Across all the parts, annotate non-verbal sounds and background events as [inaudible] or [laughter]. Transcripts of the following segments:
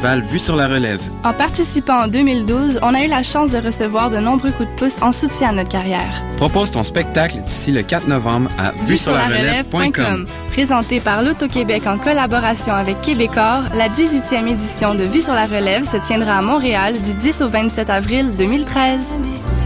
festival Vue sur la relève. En participant en 2012, on a eu la chance de recevoir de nombreux coups de pouce en soutien à notre carrière. Propose ton spectacle d'ici le 4 novembre à vue sur la relève.com. Présenté par l'Auto-Québec en collaboration avec Québecor, la 18e édition de Vue sur la relève se tiendra à Montréal du 10 au 27 avril 2013.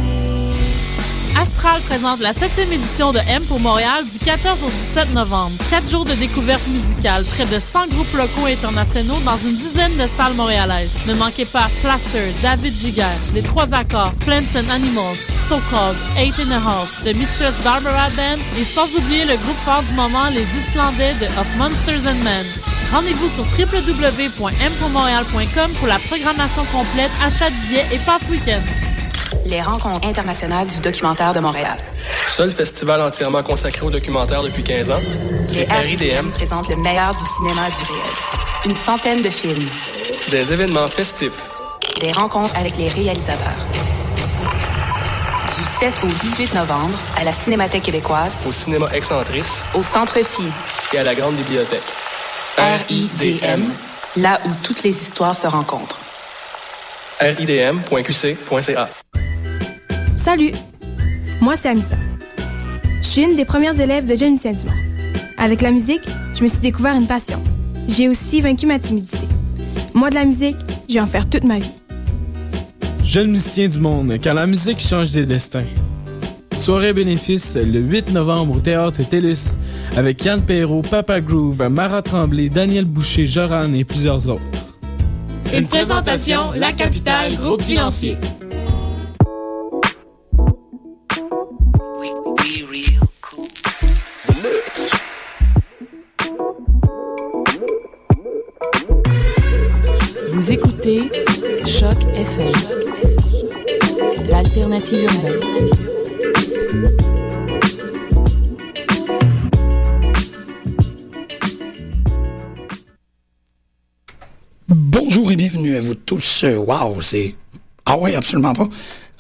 Astral présente la 7e édition de M pour Montréal du 14 au 17 novembre. Quatre jours de découverte musicale, près de 100 groupes locaux et internationaux dans une dizaine de salles montréalaises. Ne manquez pas Plaster, David Giger, Les Trois Accords, Plants and Animals, So Called, Eight and a Half, The Mistress Barbara Band et sans oublier le groupe fort du moment, les Islandais de Of Monsters and Men. Rendez-vous sur www.mpourmontréal.com pour la programmation complète, achat de billets et passe week-end les rencontres internationales du documentaire de Montréal. Seul festival entièrement consacré au documentaire depuis 15 ans, les RIDM présentent le meilleur du cinéma du réel. Une centaine de films. Des événements festifs. Des rencontres avec les réalisateurs. Du 7 au 18 novembre, à la Cinémathèque québécoise, au cinéma Excentrice, au Centre Phi et à la Grande Bibliothèque. RIDM, là où toutes les histoires se rencontrent. ridm.qc.ca Salut, moi c'est Amissa. Je suis une des premières élèves de Jeune Musicien du Monde. Avec la musique, je me suis découvert une passion. J'ai aussi vaincu ma timidité. Moi de la musique, je vais en faire toute ma vie. Jeune musicien du monde, car la musique change des destins. Soirée bénéfice le 8 novembre au Théâtre TELUS avec Yann Perrault, Papa Groove, Mara Tremblay, Daniel Boucher, Joran et plusieurs autres. Une présentation, La Capitale, groupe financier. Vous écoutez Choc FM, l'alternative urbaine. Bienvenue à vous tous. Waouh, c'est... Ah ouais, absolument pas.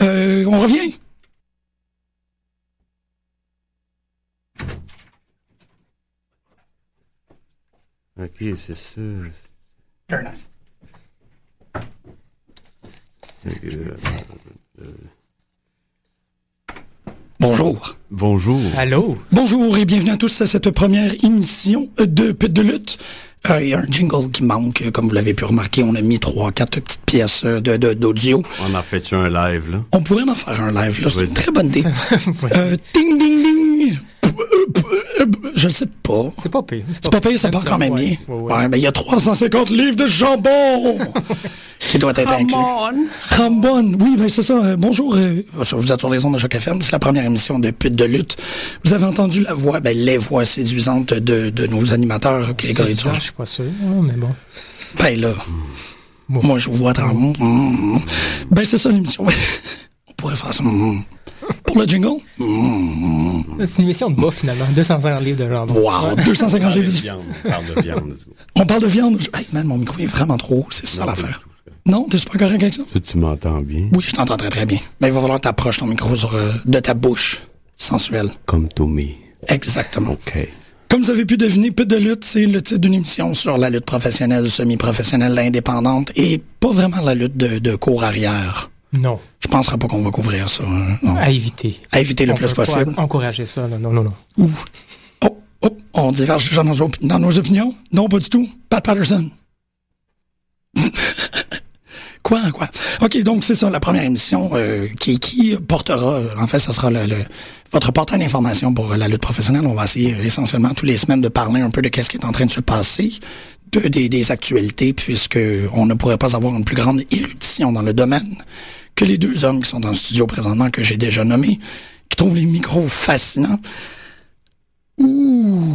Euh, on revient. Ok, c'est ça. Very nice. Bonjour. Bonjour. Allô? Bonjour et bienvenue à tous à cette première émission de Pute de lutte. Euh, Il y a un jingle qui manque, comme vous l'avez pu remarquer. On a mis trois, quatre petites pièces de d'audio. On a fait un live, là? On pourrait en faire un live, là. C'est une très bonne idée. [laughs] euh, ding, ding, ding! Je sais pas. C'est pas pire. C'est pas pire, ça part quand même bien. Ouais, mais il y a 350 livres de jambon [laughs] qui doit être inclus. Rambon. Oui, ben c'est ça. bonjour. vous êtes sur les ondes de Choc FM. C'est la première émission de Pute de lutte. Vous avez entendu la voix, ben les voix séduisantes de, de nos animateurs, Grégory Je suis pas sûr, mais bon. Ben là, moi je vois dans mon... Ben c'est ça l'émission. [laughs] On pourrait faire ça. Pour le jingle? C'est une émission de bouffe, finalement. 250 livres de jambon. Wow! 250 livres de viande. On parle de viande. On parle de viande? Hey, man, mon micro est vraiment trop haut. C'est ça l'affaire. Non, t'es super correct avec ça? Tu, tu m'entends bien? Oui, je t'entends très très bien. Mais il va falloir que t'approches ton micro sur, euh, de ta bouche sensuelle. Comme Tommy. Exactement. OK. Comme vous avez pu deviner, Pute de lutte, c'est le titre d'une émission sur la lutte professionnelle, semi-professionnelle, indépendante et pas vraiment la lutte de, de cours arrière. Non. Je penserais pas qu'on va couvrir ça. hein, non. À éviter. À éviter le On plus pas possible. encourager ça, là. Non, non, non. Ouh. Oh, oh, on diverge déjà dans dans nos opinions? Non, pas du tout. Pat Patterson. [laughs] quoi, quoi? OK, donc c'est ça, la première émission euh, qui, qui portera, en fait, ça sera le, le- votre portail d'information pour la lutte professionnelle. On va essayer essentiellement tous les semaines de parler un peu de qu'est-ce qui est en train de se passer, de, des, des actualités, puisque on ne pourrait pas avoir une plus grande érudition dans le domaine que les deux hommes qui sont dans le studio présentement, que j'ai déjà nommés, qui trouvent les micros fascinants. Ouh!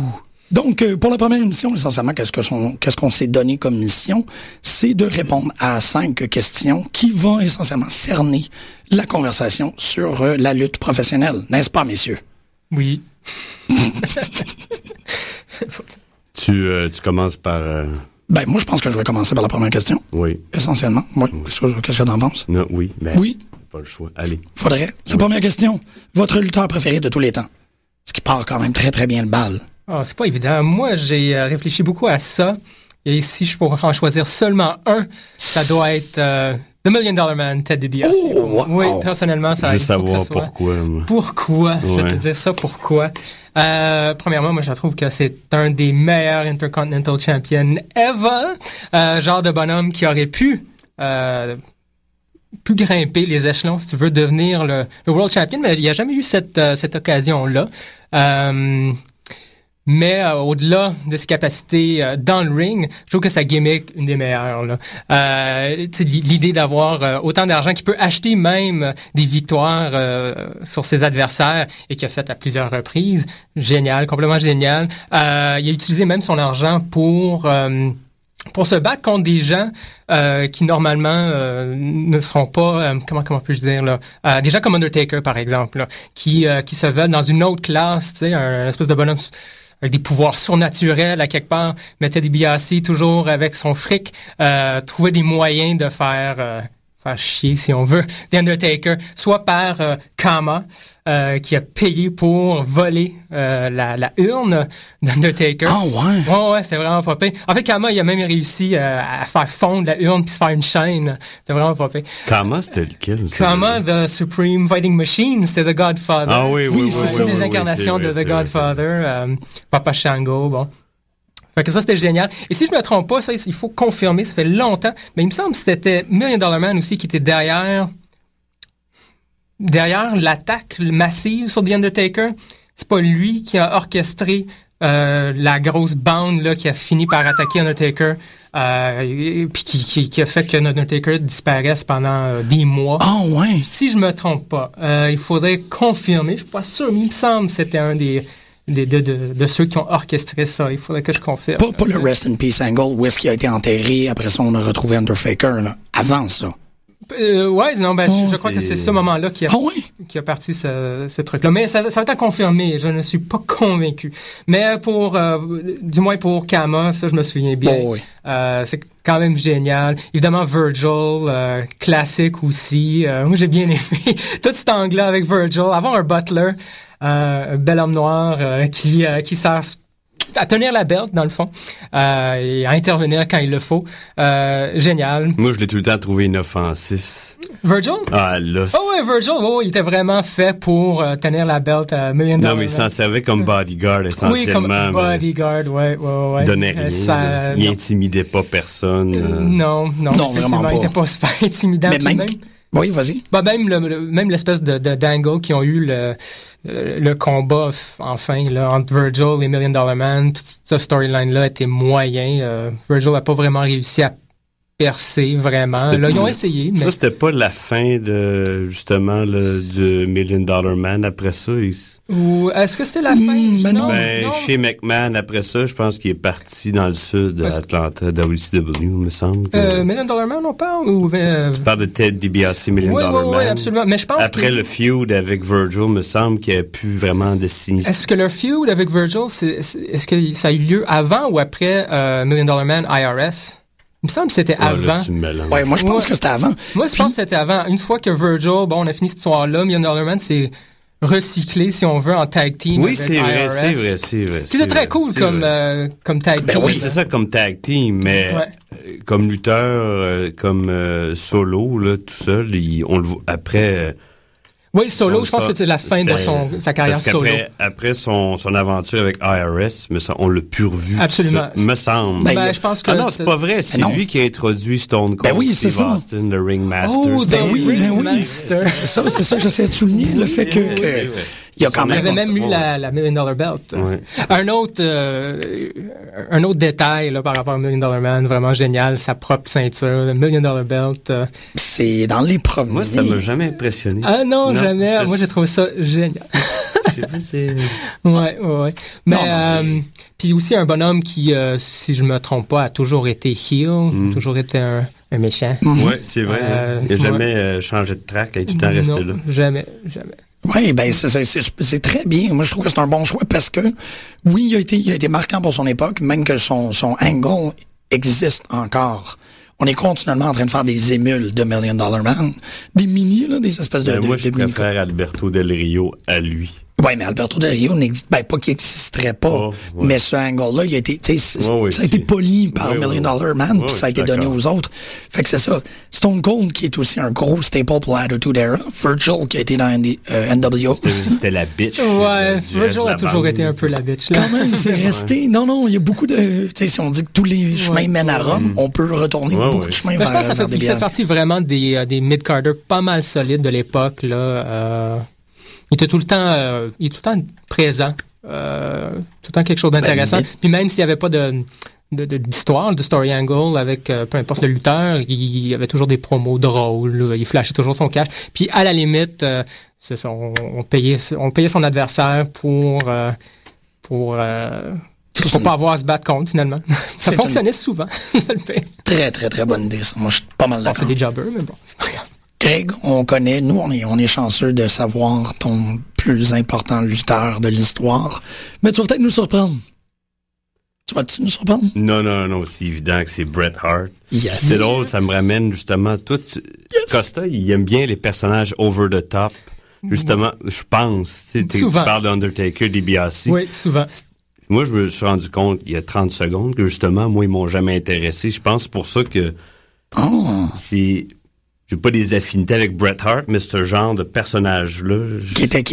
Donc, euh, pour la première émission, essentiellement, qu'est-ce que son- qu'est-ce qu'on s'est donné comme mission? C'est de répondre à cinq questions qui vont essentiellement cerner la conversation sur euh, la lutte professionnelle. N'est-ce pas, messieurs? Oui. [laughs] [laughs] Tu, euh, tu commences par... euh, Ben, moi, je pense que je vais commencer par la première question, Oui. essentiellement. Oui. Qu'est-ce que qu'est-ce que t'en penses? Non, oui. Ben, Oui. Pas le choix. Allez. Faudrait. La première question. Votre lutteur préféré de tous les temps? Ce qui part quand même très, très bien le bal. Ah, c'est pas évident. Moi, j'ai euh, réfléchi beaucoup à ça. Et si je pourrais en choisir seulement un, ça doit être euh, The Million Dollar Man, Ted DiBiase. Oh, wow. Oui, personnellement, ça Je veux savoir ça soit- pourquoi. moi. Pourquoi? Je vais te dire ça pourquoi. Euh, premièrement, moi, je trouve que c'est un des meilleurs Intercontinental Champions ever. Euh, genre de bonhomme qui aurait pu, euh, grimper les échelons, si tu veux, devenir le, le World Champion, mais il n'y a jamais eu cette, euh, cette occasion-là. Euh, mais euh, au-delà de ses capacités euh, dans le ring, je trouve que sa gimmick, une des meilleures. Euh, L'idée d'avoir autant d'argent qu'il peut acheter même des victoires sur ses adversaires et qu'il a fait à plusieurs reprises, génial, complètement génial. Il a utilisé même son argent pour... pour se battre contre des gens qui normalement ne seront pas euh, comment comment puis-je dire là des gens comme Undertaker par exemple là, qui qui se veulent dans une autre classe tu sais un, espèce de bonhomme avec des pouvoirs surnaturels à quelque part mettait des Biassi toujours avec son fric euh, trouvait des moyens de faire euh, faire chier si on veut [laughs] The Undertaker soit par euh, Kama euh, qui a payé pour voler euh, la, la urne [laughs] d'Undertaker Ah ouais. Ouais, ouais, c'était vraiment pas pire. En fait, Kama, il a même réussi à faire fondre la urne puis se faire une chaîne. C'était vraiment pas pire. Kama, c'était lequel? Kama, The Supreme Fighting Machine, c'était The Godfather. Ah oui, oui, oui, c'est oui, ça, oui, des oui, incarnations c'est de vrai, The c'est Godfather. Papa Shango, bon. Fait que ça, c'était génial. Et si je me trompe pas, ça, il faut confirmer, ça fait longtemps, mais il me semble que c'était Million Dollar Man aussi qui était derrière derrière l'attaque massive sur The Undertaker. C'est pas lui qui a orchestré euh, la grosse bande là, qui a fini par attaquer Undertaker, euh, et- puis qui, qui, qui a fait que Undertaker disparaisse pendant euh, des mois. Ah ouais. Si je me trompe pas, euh, il faudrait confirmer. Je suis pas sûr, mais il me semble que c'était un des de, de, de ceux qui ont orchestré ça. Il faudrait que je confirme. Pas, pas le Rest in Peace Angle où est-ce qu'il a été enterré, après ça on a retrouvé Undertaker, là. Avant ça. Euh, ouais, non, ben, Oh, je, je crois que c'est- ce moment-là qui a, Ah qui a parti ce, ce truc-là. Mais ça, ça va être à confirmer. Je ne suis pas [laughs] convaincu. Mais pour, euh, du moins pour Kama, ça, je me souviens bien. Oui. Euh, c'est quand même génial. Évidemment, Virgil, euh, classique aussi. Euh, moi, j'ai bien aimé [laughs] tout cet angle avec Virgil. Avoir un butler, euh, un bel homme noir euh, qui, euh, qui sert à tenir la belt, dans le fond, euh, et à intervenir quand il le faut. Euh, génial. Moi, je l'ai tout le temps trouvé inoffensif. Virgil? Ah, là. Oh ouais, Virgil, oh, il était vraiment fait pour euh, tenir la belt à Million non, mais il s'en servait comme bodyguard, Oui, essentiellement. comme mais bodyguard, ouais, ouais, ouais. Il donnait Euh, rien. ça- il non. intimidait pas personne. Euh, euh. Non, non, Non, effectivement, vraiment il pas. était pas super intimidant. Mais même, Oui, vas-y. bah, même le, même l'espèce de, de d'angle qui ont eu le, le, combat, enfin, là, entre Virgil et Million Dollar Man, toute cette storyline-là était moyen. Euh, Virgil a pas vraiment réussi à percer, vraiment. Là, ils ont essayé, mais... Ça, c'était pas la fin de, justement, le, du Million Dollar Man. Après ça, il Ou est-ce que c'était la fin? Hmm, ben non. ben, non. chez McMahon, après ça, je pense qu'il est parti dans le sud, à Atlanta, WCW, me semble. que- Euh, Million Dollar Man, on parle? Ou, euh, Tu parles de Ted DiBiase, Million Oui, Dollar oui, Man. oui, absolument. Mais je pense Après le feud avec Virgil, me semble qu'il n'y a plus vraiment de signification. Est-ce que leur feud avec Virgil, est-ce que ça a eu lieu avant ou après euh, Million Dollar Man IRS? Il me semble que c'était Ah, là, avant. mélanges. Ouais, moi je pense Ouais. que c'était avant. Moi, je pense que c'était avant. Une fois que Virgil, bon, on a fini cette histoire-là, Million Dollar Man s'est recyclé, si on veut, en tag team. Oui, c'est vrai, c'est vrai, c'est vrai. C'était c'est très cool c'est comme, euh, comme tag Ben team. Oui, c'est ça comme tag team, mais Ouais. euh, comme lutteur, euh, comme euh, solo, là, tout seul, il- on le voit après. Oui, solo, son- je pense que c'était la fin de son, sa carrière parce solo. après son, son aventure avec IRS, mais ça, on l'a plus revu. Absolument. ça, me semble. Ben, Ben, je pense que ah non, c'est pas vrai. C'est Ben non. lui qui a introduit Stone Cold Ben oui, c'est Steve ça. Austin, le Ringmaster. Oh, C'est- ben oui, ben oui. C'est ça, c'est ça que j'essaie de souligner, le fait que. Il y a quand Il même. avait même eu la, la Million Dollar Belt. Ouais. Un autre, euh, un autre détail là, par rapport à Million Dollar Man, vraiment génial, sa propre ceinture, le Million Dollar Belt. euh. C'est dans les premiers. Moi, ça m'a jamais impressionné. Ah non, Non, jamais. je Moi, j'ai trouvé ça génial. Je sais pas, c'est- [laughs] ouais. Mais, Non, non, euh, puis aussi un bonhomme qui, euh, si je me trompe pas, a toujours été heel, Mm. toujours été un, un méchant. Ouais, c'est vrai. Euh, il n'a jamais euh, changé de track, il est tout le temps resté Non, là. Jamais, jamais. Oui, ben c'est- très bien. Moi, je trouve que c'est un bon choix parce que, oui, il a été, il a été marquant pour son époque, même que son, son angle existe encore. On est continuellement en train de faire des émules de Million Dollar Man, des mini, là, des espèces de, Ben, de, moi, de je préfère Alberto Del Rio à lui. Oui, mais Alberto Del Rio n'existe ben, pas qu'il n'existerait pas, Oh, ouais. mais ce angle-là, il a été, ça a été poli par Ouais, Million ouais. Dollar Man, puis ça a été donné aux autres. Fait que c'est ça. Stone Cold, qui est aussi un gros staple pour l'Attitude Era. Virgil, qui a été dans ND, euh, NWO. C'était- C'était la bitch. Ouais, euh, Virgil a la toujours bande. été un peu la bitch. Là. Quand même, c'est resté. Non, non, il y a beaucoup de. Tu sais, si on dit que tous les chemins mènent à Rome, on peut retourner Ouais, beaucoup ouais. de chemins Mais vers je pense que ça vers fait, partie vraiment des, euh, des mid-carders pas mal solides de l'époque. Là. Euh, il était tout le temps, euh, il est tout le temps présent. Euh, tout le temps quelque chose d'intéressant. Ben, Puis même s'il n'y avait pas de de- de- d'histoire, de, story angle avec euh, peu importe le lutteur, il y avait toujours des promos drôles, il flashait toujours son cash. Puis à la limite, euh, c'est ça, on, on payait on payait son adversaire pour euh, pour euh, pour pas avoir à se battre contre finalement. [laughs] ça fonctionnait souvent. [laughs] ça le fait. Très, très, très bonne idée, ça. Moi, je suis pas mal d'accord. c'est des jobbers, mais bon, c'est pas grave. Greg, on connaît, nous, on est, on est chanceux de savoir ton plus important lutteur de l'histoire. Mais tu vas peut-être nous surprendre. Tu vas-tu nous surprendre? Non, non, non, c'est évident que c'est Bret Hart. Yes. C'est drôle, ça me ramène justement tout. Costa, il aime bien les personnages over the top. Justement, je pense. Tu, sais, parles d'Undertaker, DiBiase. Oui, souvent. Moi, je me suis rendu compte il y a 30 secondes que justement, moi, ils m'ont jamais intéressé. Je pense pour ça que Oh. c'est. J'ai pas des affinités avec Bret Hart, mais ce genre de personnage-là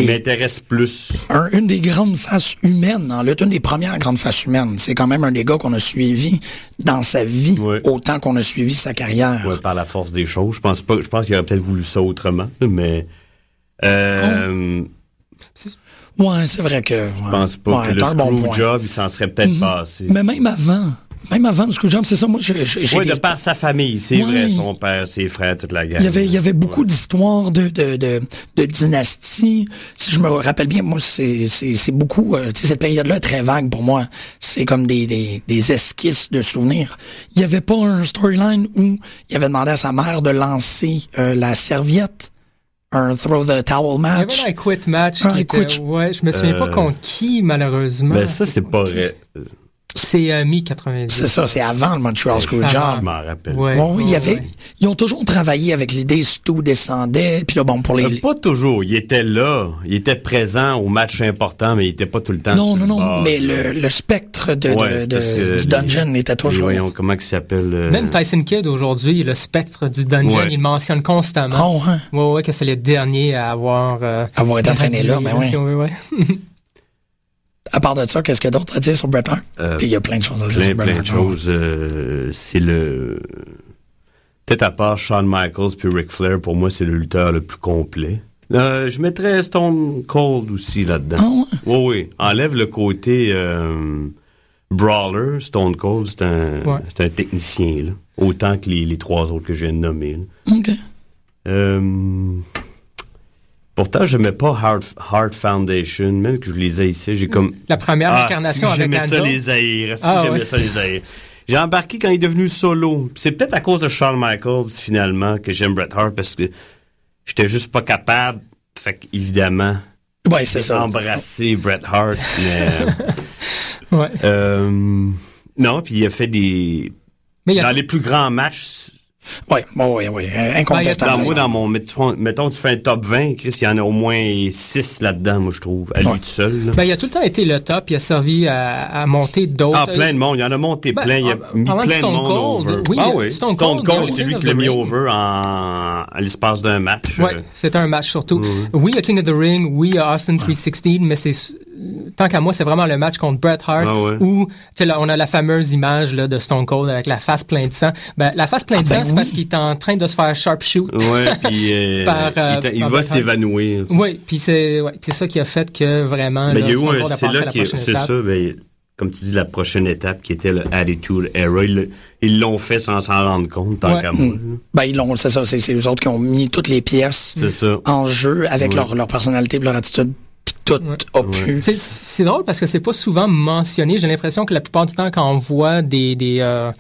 m'intéresse plus. Un- une des grandes faces humaines en lutte, une des premières grandes faces humaines. C'est quand même un des gars qu'on a suivi dans sa vie, autant qu'on a suivi sa carrière. Ouais, par la force des choses. Je pense pas. Je pense qu'il aurait peut-être voulu ça autrement, mais. Euh, Ouais, c'est vrai que. Je pense pas ouais, que le bon point. screwjob, il s'en serait peut-être Mhm. passé. Mais même avant, même avant le screwjob, c'est ça, moi, j'ai j'ai Oui, des- de par sa famille, c'est vrai, son père, ses frères, toute la gang. Il y avait, il y avait beaucoup d'histoires de, de, de, de dynasties. Si je me rappelle bien, moi, c'est, c'est, c'est beaucoup, euh, tu sais, cette période-là est très vague pour moi. C'est comme des, des, des esquisses de souvenirs. Il y avait pas un storyline où il avait demandé à sa mère de lancer euh, la serviette, un throw the towel Il y match. avait un quit match. Un qui était- quit- ouais, je me souviens Euh, pas contre qui, malheureusement. Ben ça, c'est pas vrai. C'est euh, mi-90. C'est ça, c'est avant le Montreal Je Screwjob. m'en rappelle. Ouais. Bon, oui, il y avait, ouais. ils ont toujours travaillé avec l'idée Stu descendait, puis là, bon, pour les, Euh, Pas toujours. Il était là. Il était présent au match important, mais il était pas tout le temps Non, sur non, non, bord, mais le, le spectre de, Ouais, de- de- du les- dungeon était toujours. Voyons, comment il s'appelle? euh, Même Tyson Kidd aujourd'hui, le spectre du dungeon, Ouais. il mentionne constamment. Oh, hein. Ouais, ouais, que c'est le dernier à avoir. euh, Avoir été entraîné là, gradué, ben oui. [laughs] si on veut, ouais. À part de ça, qu'est-ce qu'il y a d'autre à dire sur Bret Hart? euh, Puis il y a plein de choses à dire plein, sur Bret plein de Hart. choses. euh, c'est le... Peut-être à part Shawn Michaels puis Ric Flair, pour moi, c'est le lutteur le plus complet. Euh, je mettrais Stone Cold aussi là-dedans. Ah ouais? Oui, oui. Enlève le côté brawler. Stone Cold, c'est un, Ouais. un technicien, là. Autant que les, les trois autres que je viens de nommer. là. OK. Euh, pourtant, je n'aimais pas Heart, Heart Foundation, même que je les ai ici. J'ai comme. La première Ah, incarnation si, avec J'aimais ça les haïr. si, Ah, j'aimais ouais. ça les haïr. J'ai embarqué quand il est devenu solo. C'est peut-être à cause de Shawn Michaels, finalement, que j'aime Bret Hart, parce que j'étais juste pas capable. Fait qu'évidemment, Ouais, c'est j'ai ça. embrassé Bret Hart. [laughs] mais, Ouais. euh, non, puis il a fait des... Mais a- Dans les plus grands matchs, Ouais, bon, ouais, ouais, Ben, incontestable. dans moi, dans mon, mettons, mettons, tu fais un top 20, Chris, il y en a au moins 6 là-dedans, moi, je trouve, à lui Ouais. tout seul. là. Ben, il a tout le temps été le top. Il a servi à, à monter d'autres. Ah, plein de monde. Il y en a monté Ben, plein. Il a en- mis plein de monde Cold, over. oui, ah oui. Stone Stone, Cold, Cold, il a c'est King lui of qui l'a the mis Ring. over en, à l'espace d'un match. Ouais, Euh, c'était un match surtout. Oui, il y a King of the Ring, oui, il y a Austin 316, mais c'est tant qu'à moi, c'est vraiment le match contre Bret Hart Ah ouais. où tu sais là, on a la fameuse image là, de Stone Cold avec la face pleine de sang. Ben, la face pleine de Ah, ben sang, c'est oui. parce qu'il est en train de se faire sharpshoot. Ouais, puis [laughs] euh, Par, euh, il, va s'évanouir. Oui, puis c'est ouais, c'est ça qui a fait que vraiment Ben, là, il y a eu Stone un- Cold a c'est là c'est ça, ben, comme tu dis, la prochaine étape qui était le Attitude Era. Ils l'ont fait sans s'en rendre compte, tant Ouais. qu'à moi. là. Ben, ils l'ont, c'est ça, c'est, c'est eux autres qui ont mis toutes les pièces C'est ça. en jeu avec Ouais. leur, leur personnalité et leur attitude, puis tout Ouais. a pu. C'est, drôle parce que c'est pas souvent mentionné. J'ai l'impression que la plupart du temps, quand on voit des des, euh,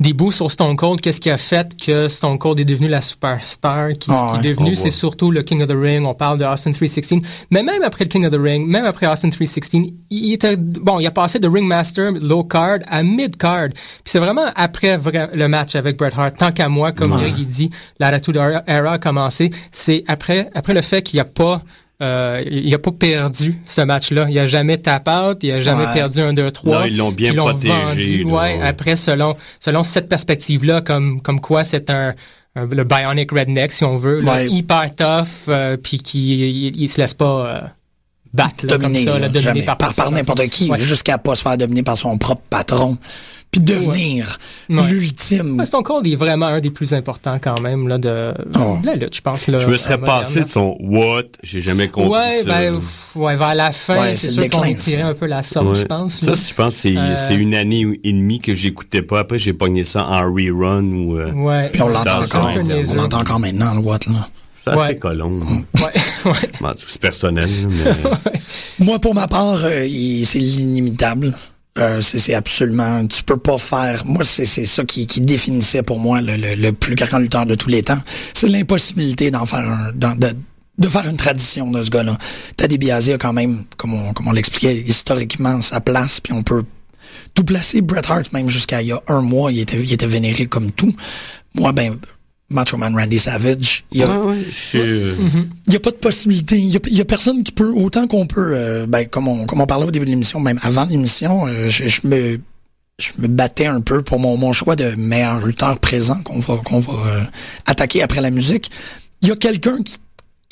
des bouts sur Stone Cold, qu'est-ce qui a fait que Stone Cold est devenu la superstar qui, Ah qui est devenu, On c'est surtout le King of the Ring. On parle de Austin 316. Mais même après le King of the Ring, même après Austin 316, il était bon. Il a passé de Ringmaster low card à mid card. Puis c'est vraiment après vra- le match avec Bret Hart. Tant qu'à moi, comme Ouais. Greg il dit, l'attitude era a commencé. C'est après après le fait qu'il a pas euh, il a pas perdu ce match-là. Il a jamais tap out, il a jamais Ouais. perdu un 2-3. Non, ils l'ont bien protégé, vendu, ouais, après, selon, selon cette perspective-là, comme, comme quoi c'est un, un- le bionic redneck, si on veut, là, Ouais. hyper tough, euh, puis qui il, il se laisse pas euh, battre là, dominer, comme ça, là, dominer par, par, n'importe qui, jusqu'à pas se faire dominer par son propre patron, puis devenir Ouais. l'ultime. Ouais, Stone Cold est vraiment un des plus importants quand même là, de, Oh. de la lutte, je pense. Là, Je me serais moderne, passé de son what, j'ai jamais compris Ouais, ça. ben, ouais, vers la fin, Ouais, c'est c'est sûr qu'on ça. un peu la sorte, Ouais. je pense. Ça, je pense, c'est Euh, c'est une année et demie que j'écoutais pas. Après, j'ai pogné ça en rerun ou. euh, Ouais. Puis on l'entend encore. On l'entend encore maintenant, le Watt, là. C'est assez Ouais. colon. [laughs] Ouais, ouais. Bon, c'est personnel, là, mais. [laughs] Moi, pour ma part, euh, il- c'est l'inimitable. Euh, c'est absolument, tu peux pas faire. Moi, c'est ça qui, qui définissait pour moi le, le, le plus grand lutteur de tous les temps. C'est l'impossibilité d'en faire un, de, de faire une tradition de ce gars-là. Teddy Biasi a quand même, comme on, comme on l'expliquait, historiquement sa place, puis on peut tout placer. Bret Hart, même jusqu'à il y a un mois, il était, il était vénéré comme tout. Moi, ben, Macho Man Randy Savage, il y a, Ouais, ouais, je suis, euh, il n'y a pas de possibilité. Il y a, il y a personne qui peut, autant qu'on peut, euh, ben, comme on, comme on parlait au début de l'émission, même avant l'émission, euh, je, je me, je me battais un peu pour mon, mon choix de meilleur lutteur présent qu'on va, qu'on va attaquer après la musique. Il y a quelqu'un qui,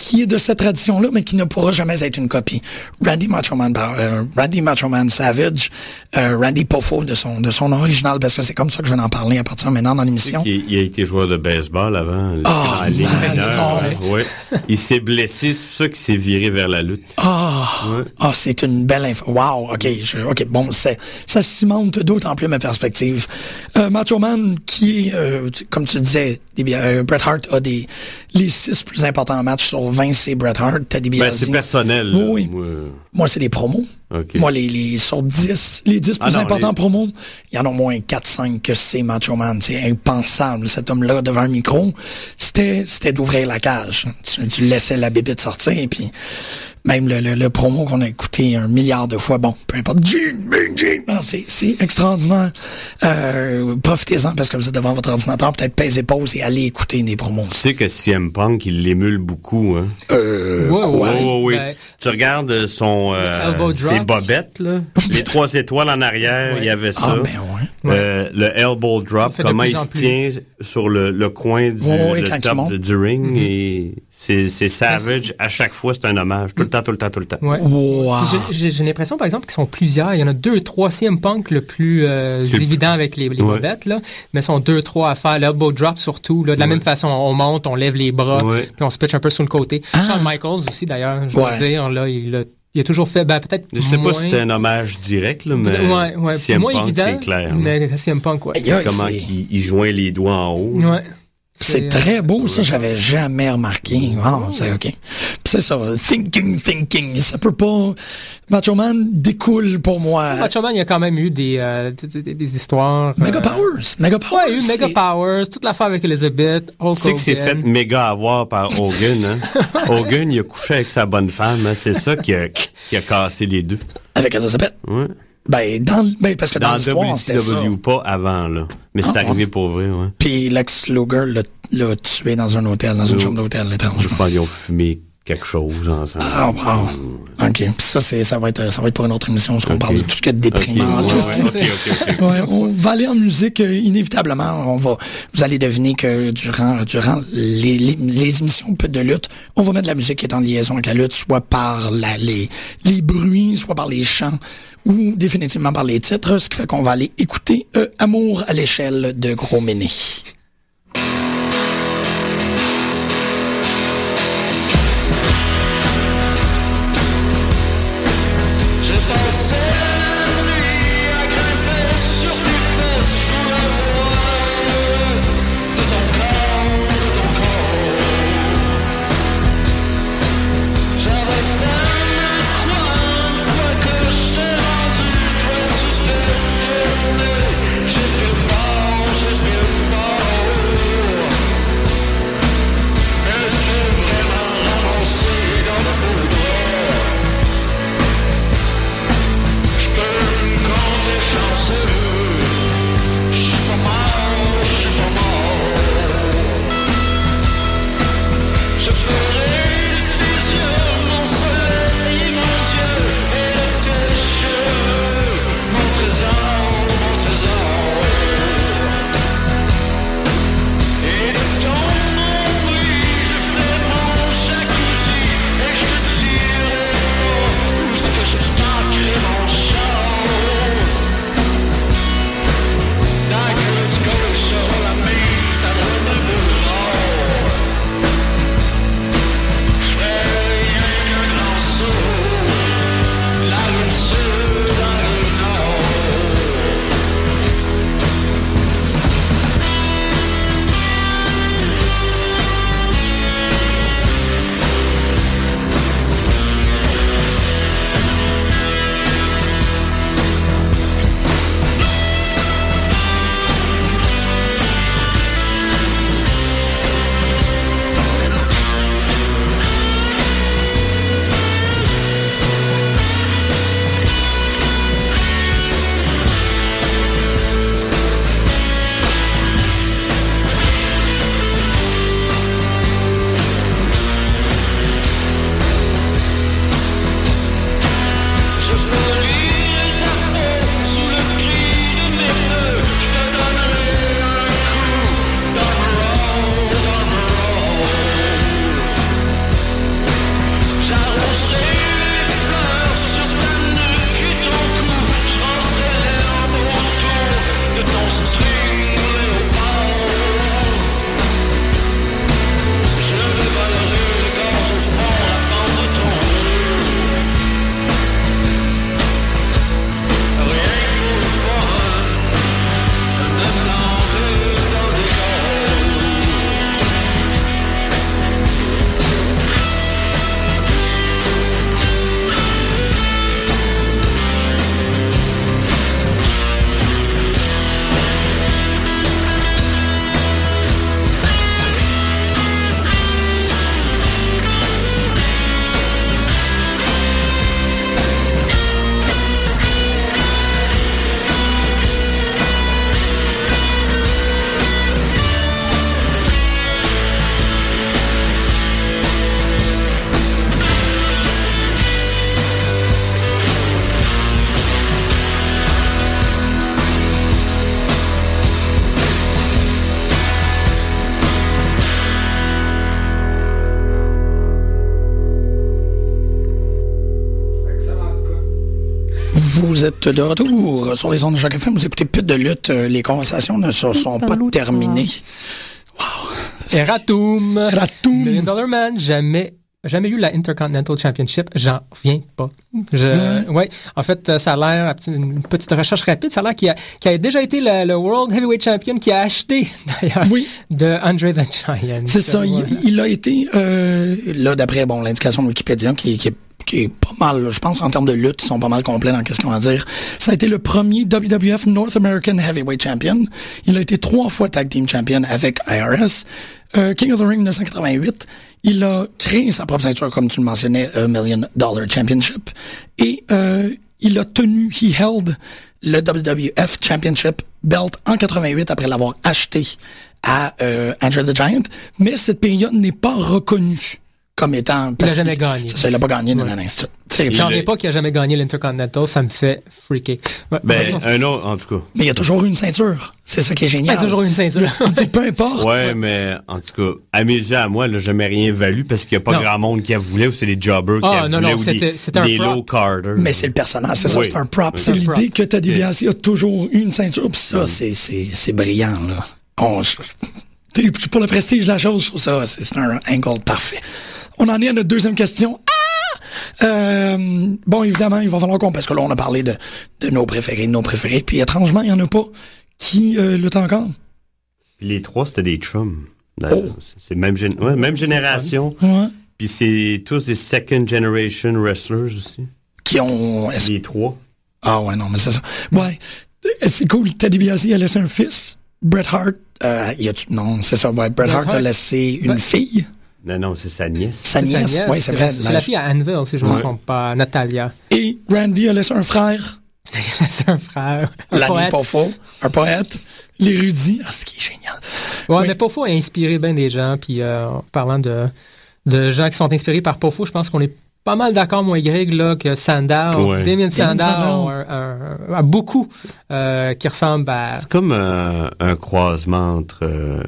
qui est de cette tradition-là, mais qui ne pourra jamais être une copie. Randy Macho Man, euh, Randy Macho Man Savage, euh, Randy Poffo de son, de son original, parce que c'est comme ça que je vais en parler à partir de maintenant dans l'émission. il, il a été joueur de baseball avant. Oh, man, mineure, non. ouais. Il s'est blessé, c'est pour ça qu'il s'est viré vers la lutte. Ah, Ouais. ah, c'est une belle info. Wow, ok, je, ok, bon, ça cimente d'autant plus ma perspective. Euh, Macho Man, qui est, euh, comme tu disais, Bret Hart a des les six plus importants matchs sur 20, c'est Bret Hart, Teddy Ben, Biasi. c'est personnel. Oui, oui. Moi, Moi, c'est les promos. ok. Moi, les, les sur 10, les 10 Ah plus non, importants les- promos, il y en a au moins 4-5 que c'est Macho Man. C'est impensable. Cet homme-là, devant un micro, c'était, c'était d'ouvrir la cage. Tu, tu laissais la bébite sortir, et puis même le, le, le promo qu'on a écouté un milliard de fois, bon, peu importe. Gene, Gene. C'est, c'est extraordinaire. Euh, profitez-en parce que vous êtes devant votre ordinateur, peut-être pèsez pause et allez écouter des promos. Tu sais que CM Punk, il l'émule beaucoup. Hein? Euh, Ouais, quoi? Oui. Ben- tu regardes son, euh, elbow drop. ses bobettes, là? [laughs] les trois étoiles en arrière, Ouais. il y avait ça. Ah, ben ouais. Euh, le elbow drop, comment il se plus. tient sur le, le coin du Ouais, ouais, le top du ring. Mhm. et c'est, c'est savage. À chaque fois, c'est un hommage. Tout le temps, tout le temps, tout le temps. Ouais. Wow. J'ai- l'impression, par exemple, qu'ils sont plusieurs. Il y en a deux, trois. CM Punk, le plus euh, évident avec les, les Ouais. bobettes, là. Mais ils sont deux, trois à faire. L'elbow drop, surtout. Là. De la même façon, on monte, on lève les bras, Ouais. puis on se pitch un peu sur le côté. Shawn Michaels aussi, d'ailleurs, je Ouais. dire. Là, il, a, il a toujours fait, ben, peut-être Je sais moins... pas si c'était un hommage direct, là, mais ouais, ouais, CM moins Punk, évident, c'est clair. mais CM Punk, ouais. Comment il joint les doigts en haut. Ouais. C'est très beau, ça, j'avais jamais remarqué. Wow, c'est OK. C'est ça, thinking, thinking, ça peut pas... Macho Man découle pour moi. Macho Man, il y a quand même eu des, euh, des, des- des histoires. Mega euh, Powers, Mega Powers. Ouais, il y a eu Mega c'est- Powers, toute l'affaire avec Elizabeth, Hulk Tu sais que c'est fait méga avoir par Hogan. Hein? [laughs] Hogan, il a couché avec sa bonne femme. Hein? C'est ça qui a, qui a cassé les deux. Avec Elizabeth. Ouais. Ben, dans, ben, parce que dans, Dans. WCW, pas avant. là. Mais c'est Ah, arrivé pour vrai. Ouais. Puis Lex Luger l'a- tué dans un hôtel, dans une Oui. chambre d'hôtel, Je étrangement. pense qu'ils ont fumé quelque chose ensemble. Ah, wow. OK. Puis ça, c'est, ça, va être, ça va être pour une autre émission, parce qu'on Ok. parle de tout ce qui est déprimant. ouais, ouais, on va aller en musique euh, inévitablement. On va, vous allez deviner que durant durant les, les, les émissions de lutte, on va mettre de la musique qui est en liaison avec la lutte, soit par la, les les bruits, soit par les chants, ou définitivement par les titres. Ce qui fait qu'on va aller écouter euh, Amour à l'échelle de Gros Méné. De retour sur les ondes de Choc FM. Vous écoutez plus de lutte. Euh, Les conversations ne se sont pas terminées. Eratum. Eratum. Million Dollar Man, jamais jamais eu la Intercontinental Championship, j'en reviens pas. Je, ouais. en fait, euh, ça a l'air, une petite recherche rapide, ça a l'air qu'il a, déjà été le, le World Heavyweight Champion qui a acheté, [laughs] d'ailleurs, de Andre the Giant. C'est ça. Il, il a été, euh, là, d'après bon, l'indication de Wikipédia, qui, qui est qui est pas mal, je pense, en termes de lutte, ils sont pas mal complets dans qu'est-ce qu'on va dire. Ça a été le premier WWF North American Heavyweight Champion. Il a été trois fois Tag Team Champion avec IRS. Euh, King of the Ring 1988. Il a créé sa propre ceinture, comme tu le mentionnais, euh, Million Dollar Championship. Et euh, il a tenu, he held le WWF Championship belt en 88 après l'avoir acheté à euh, Andrew the Giant. Mais cette période n'est pas reconnue comme étant... Il n'a jamais gagné. Ça, il n'a pas gagné dans ouais. J'en reviens pas qu'il a jamais gagné l'Intercontinental, ça me fait freaker. Ouais. Ben, un autre, en tout cas. Mais il y a toujours eu une ceinture. C'est ça qui est génial. Il y a toujours eu une ceinture. [laughs] peu importe. Ouais, mais en tout cas, à mes yeux, à moi, il n'a jamais rien valu parce qu'il n'y a pas Non. grand monde qui a voulu ou c'est les jobbers qui Ah, a non, voulu non, ou c'était- des, un des low carders. Mais c'est le personnage, c'est ça, c'est un prop. C'est l'idée que Teddy DiBiase a toujours eu une ceinture, pis ça, c'est, c'est, c'est brillant, là. On, je- tu sais, pour le prestige de la chose, je trouve ça, c'est, c'est un angle parfait. On en est à notre deuxième question. Ah! Euh, bon, évidemment, il va falloir qu'on, parce que là, on a parlé de, de nos préférés, de nos préférés, puis étrangement, il y en a pas qui euh, luttent encore? Puis les trois, c'était des chums. d'ailleurs. C'est même, gén- ouais, même génération. Ouais. Puis c'est tous des second generation wrestlers aussi. Qui ont... Les trois. Ah ouais, non, mais c'est ça. Ouais, c'est cool. Teddy DiBiase a laissé un fils. Bret Hart, euh, y a-tu... Non, c'est ça, ouais. Bret, Bret Hart, a laissé une Ben- fille. Non, non, c'est sa nièce. Sa nièce, oui, c'est vrai. C'est la fille à Anvil, si je ne me trompe pas, Natalia. Et Randy a laissé un frère, [laughs] c'est un frère. Un l'année poète. faux, un poète, l'érudit. Ah, ce qui est génial. Ouais, Oui. mais Pofo a inspiré bien des gens. Puis euh, en parlant de, de gens qui sont inspirés par Pofo, je pense qu'on est pas mal d'accord, moi et Greg, là, que Sandow, Ouais. Damien Sandow, a, a- a beaucoup euh, qui ressemblent à... C'est comme un, un croisement entre euh,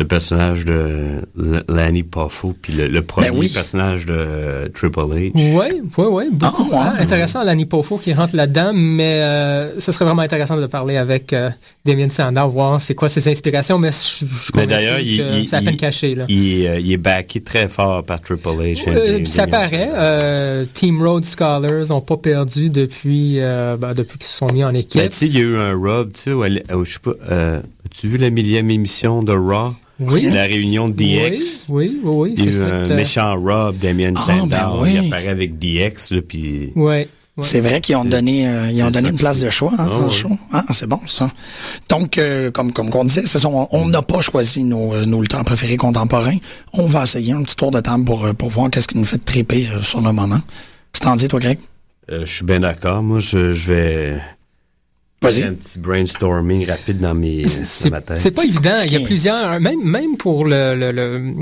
le personnage de Lanny Poffo puis le, le premier Ben oui. personnage de Triple H. Oui, oui, oui, beaucoup. Ah, hein. Intéressant, Lanny Pofo qui rentre là-dedans, mais euh, ce serait vraiment intéressant de parler avec euh, Damien Sandow, voir c'est quoi ses inspirations, mais je, je Mais d'ailleurs, il, que il- c'est à peine il- caché. Là. il, euh, il est backé très fort par Triple H. Euh, ça paraît. euh, Team Road Scholars n'ont pas perdu depuis, euh, ben, depuis qu'ils se sont mis en Ben, équipe. tu sais, il y a eu un rub, tu sais, où elle- où je sais pas, euh, as-tu vu la millième émission de Raw? Oui. La réunion de DX? Oui, oui, oui. Il y a c'est eu fait, un euh, méchant Rob, Damien Ah, Sandow. ben oui. Il apparaît avec DX, là, puis... Ouais. ouais. C'est vrai qu'ils ont donné, euh, ils ont donné ça une place de choix hein, dans le ouais. show. Ah, c'est bon, ça. Donc, euh, comme comme on disait, c'est ça, on n'a pas choisi nos, euh, nos lutteurs préférés contemporains. On va essayer un petit tour de table pour, euh, pour voir qu'est-ce qui nous fait triper euh, sur le moment. Tu t'en dis, toi, Greg? Euh, je suis bien d'accord. Moi, je, je vais... Vas-y. Un petit brainstorming rapide dans, mes, C'est dans ma tête. c'est pas évident. Il y a plusieurs, même, même pour le, le, le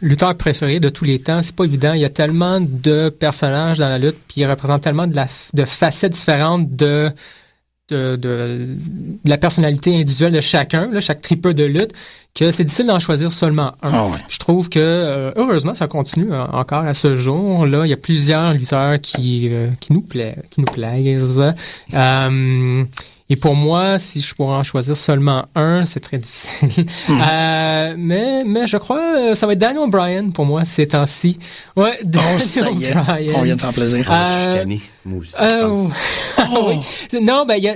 lutteur préféré de tous les temps, c'est pas évident. Il y a tellement de personnages dans la lutte, puis ils représentent tellement de, la, de facettes différentes de, de, de, de la personnalité individuelle de chacun, là, chaque tripeur de lutte, que c'est difficile d'en choisir seulement un. Ah ouais. Je trouve que, euh, heureusement, ça continue euh, encore à ce jour. Là, il y a plusieurs lutteurs qui, euh, qui nous plaisent, qui nous plaisent. Euh, et pour moi, si je pourrais en choisir seulement un, c'est très difficile. Euh, mais, mais je crois euh, ça va être Daniel Bryan pour moi ces temps-ci. Ouais, Daniel Oh, est. Bryan. On vient de faire plaisir. Euh, chicaner, moi aussi, je Euh, pense. [laughs] oui. Non, ben, il y a.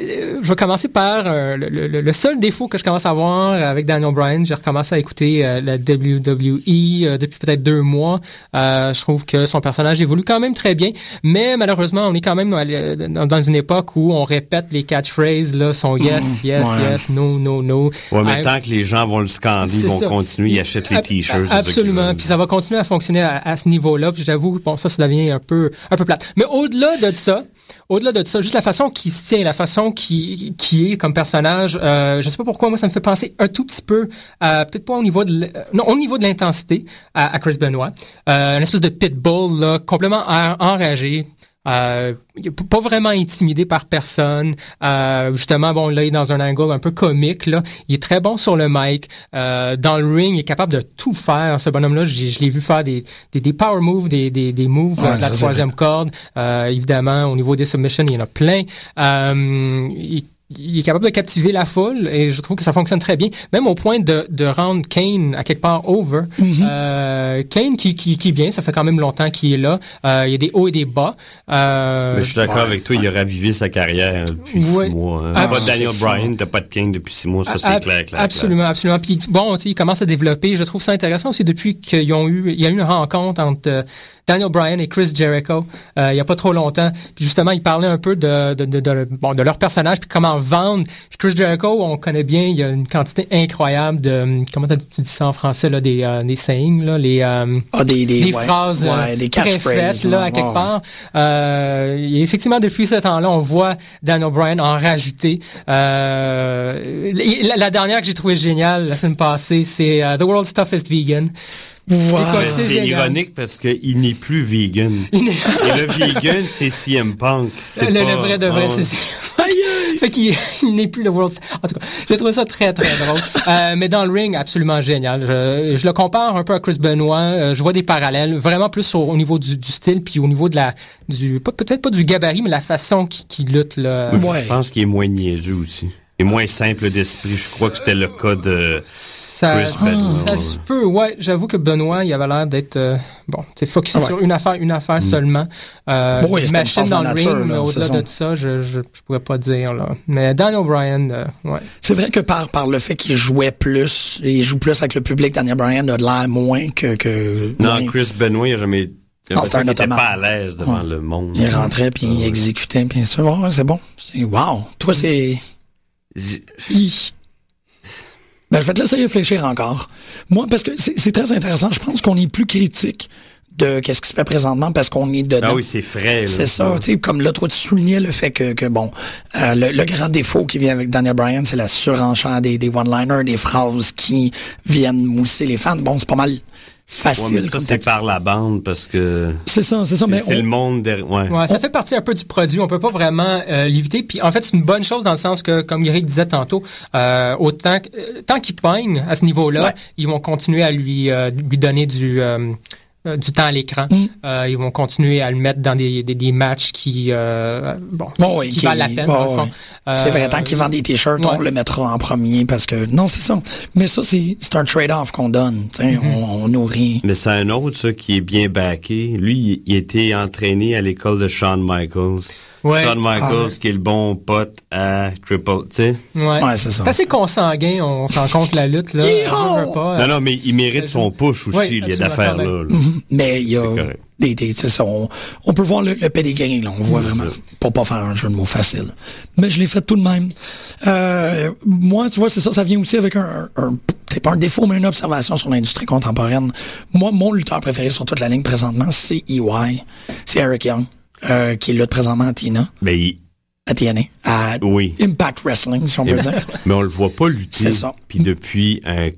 euh, je vais commencer par euh, le, le- le seul défaut que je commence à avoir avec Daniel Bryan. J'ai recommencé à écouter euh, la WWE euh, depuis peut-être deux mois. Je trouve que son personnage évolue quand même très bien, mais malheureusement, on est quand même dans une époque où on répète les catchphrases là, sont yes, yes, ouais. yes, no, no, no. Ouais, mais tant que les gens vont le scander, ils vont ça. continuer, ils achètent les t-shirts. Absolument. Puis ça va continuer à fonctionner à, à ce niveau-là. Puis j'avoue, bon, ça, ça devient un peu, un peu plate. Mais au-delà de ça, au-delà de ça, juste la façon qui se tient, la façon qui, qui est comme personnage, euh, je sais pas pourquoi, moi, ça me fait penser un tout petit peu, peut-être pas au niveau de, non, au niveau de l'intensité, à, Chris Benoit. Euh, une espèce de pitbull, complètement en- enragé. Euh, pas vraiment intimidé par personne. Euh, justement, bon, là, il est dans un angle un peu comique. Là. Il est très bon sur le mic. Euh, dans le ring, il est capable de tout faire. Ce bonhomme-là, je l'ai vu faire des, des, des power moves, des, des, des moves Ouais, euh, de la troisième corde. Euh, évidemment, au niveau des submissions, il y en a plein. Euh, il, il est capable de captiver la foule et je trouve que ça fonctionne très bien, même au point de, de rendre Kane à quelque part over. Euh, Kane qui, qui, qui vient, ça fait quand même longtemps qu'il est là. Euh, il y a des hauts et des bas. Euh, Mais je suis d'accord ouais. avec toi, il a ravivé sa carrière depuis Ouais. six mois. hein. Ah, pas Daniel. Bryan, t'as pas de King depuis six mois, ça c'est clair, clair, clair. Absolument, absolument. Puis bon, tu sais, il commence à développer. Je trouve ça intéressant aussi depuis qu'ils ont eu, il y a eu une rencontre entre euh, Daniel Bryan et Chris Jericho euh, il y a pas trop longtemps. Puis justement, ils parlaient un peu de de, de, de- bon de leur personnage puis comment vendre. Puis Chris Jericho, on connaît bien, il y a une quantité incroyable de comment tu dis ça en français là, des euh, des sayings là, les euh, Ah, des, des, ouais. phrases euh, Ouais, des préfaites là, à quelque part. Euh, et effectivement, depuis ce temps-là, on voit Daniel Bryan en rajouter. Euh, la, la dernière que j'ai trouvée géniale la semaine passée, c'est The World's Toughest Vegan. C'est ironique parce qu'il n'est plus vegan. [laughs] Et le vegan, c'est CM Punk. C'est Le, le pas- vrai de vrai, c'est c'est- [laughs] fait qu'il il n'est plus le World. En tout cas, j'ai trouvé ça très très drôle. Euh, mais dans le ring, absolument génial. Je, je le compare un peu à Chris Benoit. Euh, je vois des parallèles, vraiment plus au, au niveau du, du style puis au niveau de la du peut-être pas du gabarit, mais la façon qu'il qu'il lutte là. Moi, je pense qu'il est moins niaiseux aussi. Il est moins simple d'esprit. Je crois que c'était le cas de Ça, Chris Benoit. ça se peut, ouais. J'avoue que Benoît, il avait l'air d'être euh, bon, c'est focusé Ah ouais. sur une affaire, une affaire seulement. Euh, Bon, oui, c'était une machine dans le nature, ring, mais là, au-delà c'est ça. de ça, je, je je pourrais pas dire là. Mais Daniel Bryan, euh, ouais. C'est vrai que par, par le fait qu'il jouait plus, il joue plus avec le public, Daniel Bryan a de l'air moins que, que Non, moins- Chris Benoit, il a jamais. Non, un qu'il était pas à l'aise devant Ouais. le monde. Il rentrait puis il exécutait puis ça, c'est bon. C'est- Wow. Toi, c'est. Ben, je vais te laisser réfléchir encore. Moi, parce que c'est très intéressant. Je pense qu'on est plus critique de qu'est-ce qui se fait présentement parce qu'on est dedans. Ah oui, c'est frais. là. C'est ça, tu sais, comme là, toi, tu soulignais le fait que, que bon, euh, le, le grand défaut qui vient avec Daniel Bryan, c'est la surenchère des, des one-liners, des phrases qui viennent mousser les fans. Bon, c'est pas mal Ouais, facile. mais ça, c'est par la bande parce que. C'est ça, c'est ça, mais C'est on- le monde derrière. Ouais. Ouais, ça fait partie un peu du produit. On peut pas vraiment euh, l'éviter. Puis en fait, c'est une bonne chose dans le sens que, comme Eric disait tantôt, euh, autant euh, tant qu'il pogne à ce niveau-là, ils vont continuer à lui euh, lui donner du euh, euh, du temps à l'écran. Mm. Euh, ils vont continuer à le mettre dans des, des, des matchs qui euh, bon, Bon, qui, oui, qui valent la peine bon, dans le fond. oui. C'est Euh, vrai, tant qu'il vend des t-shirts, on le mettra en premier parce que non, c'est ça. Mais ça, c'est c'est un trade-off qu'on donne. tu sais, Mm-hmm. on, on nourrit. Mais c'est un autre, ça, qui est bien backé. Lui, il, il était entraîné à l'école de Shawn Michaels. Ouais. Shawn Michaels, Ah. qui est le bon pote à Triple, tu sais. Ouais. Ouais, c'est ça. assez consanguin, on s'en compte la lutte là. On veut pas, euh, Non, non, mais il mérite c'est- son push aussi, il y a d'affaires là. [laughs] Mais il y a C'est correct. des, des c'est ça, on, on peut voir le, le pedigree, là, on voit C'est vraiment, ça. pour pas faire un jeu de mots facile. Mais je l'ai fait tout de même. Euh, moi, tu vois, c'est ça, ça vient aussi avec un, un c'est pas un défaut, mais une observation sur l'industrie contemporaine. Moi, mon lutteur préféré sur toute la ligne présentement, c'est EY. C'est Eric Young, euh, qui lutte présentement à TNA. Mais il- À TNA. À oui. Impact Wrestling, si on peut dire. [laughs] Mais on le voit pas lutter. C'est ça. Puis depuis un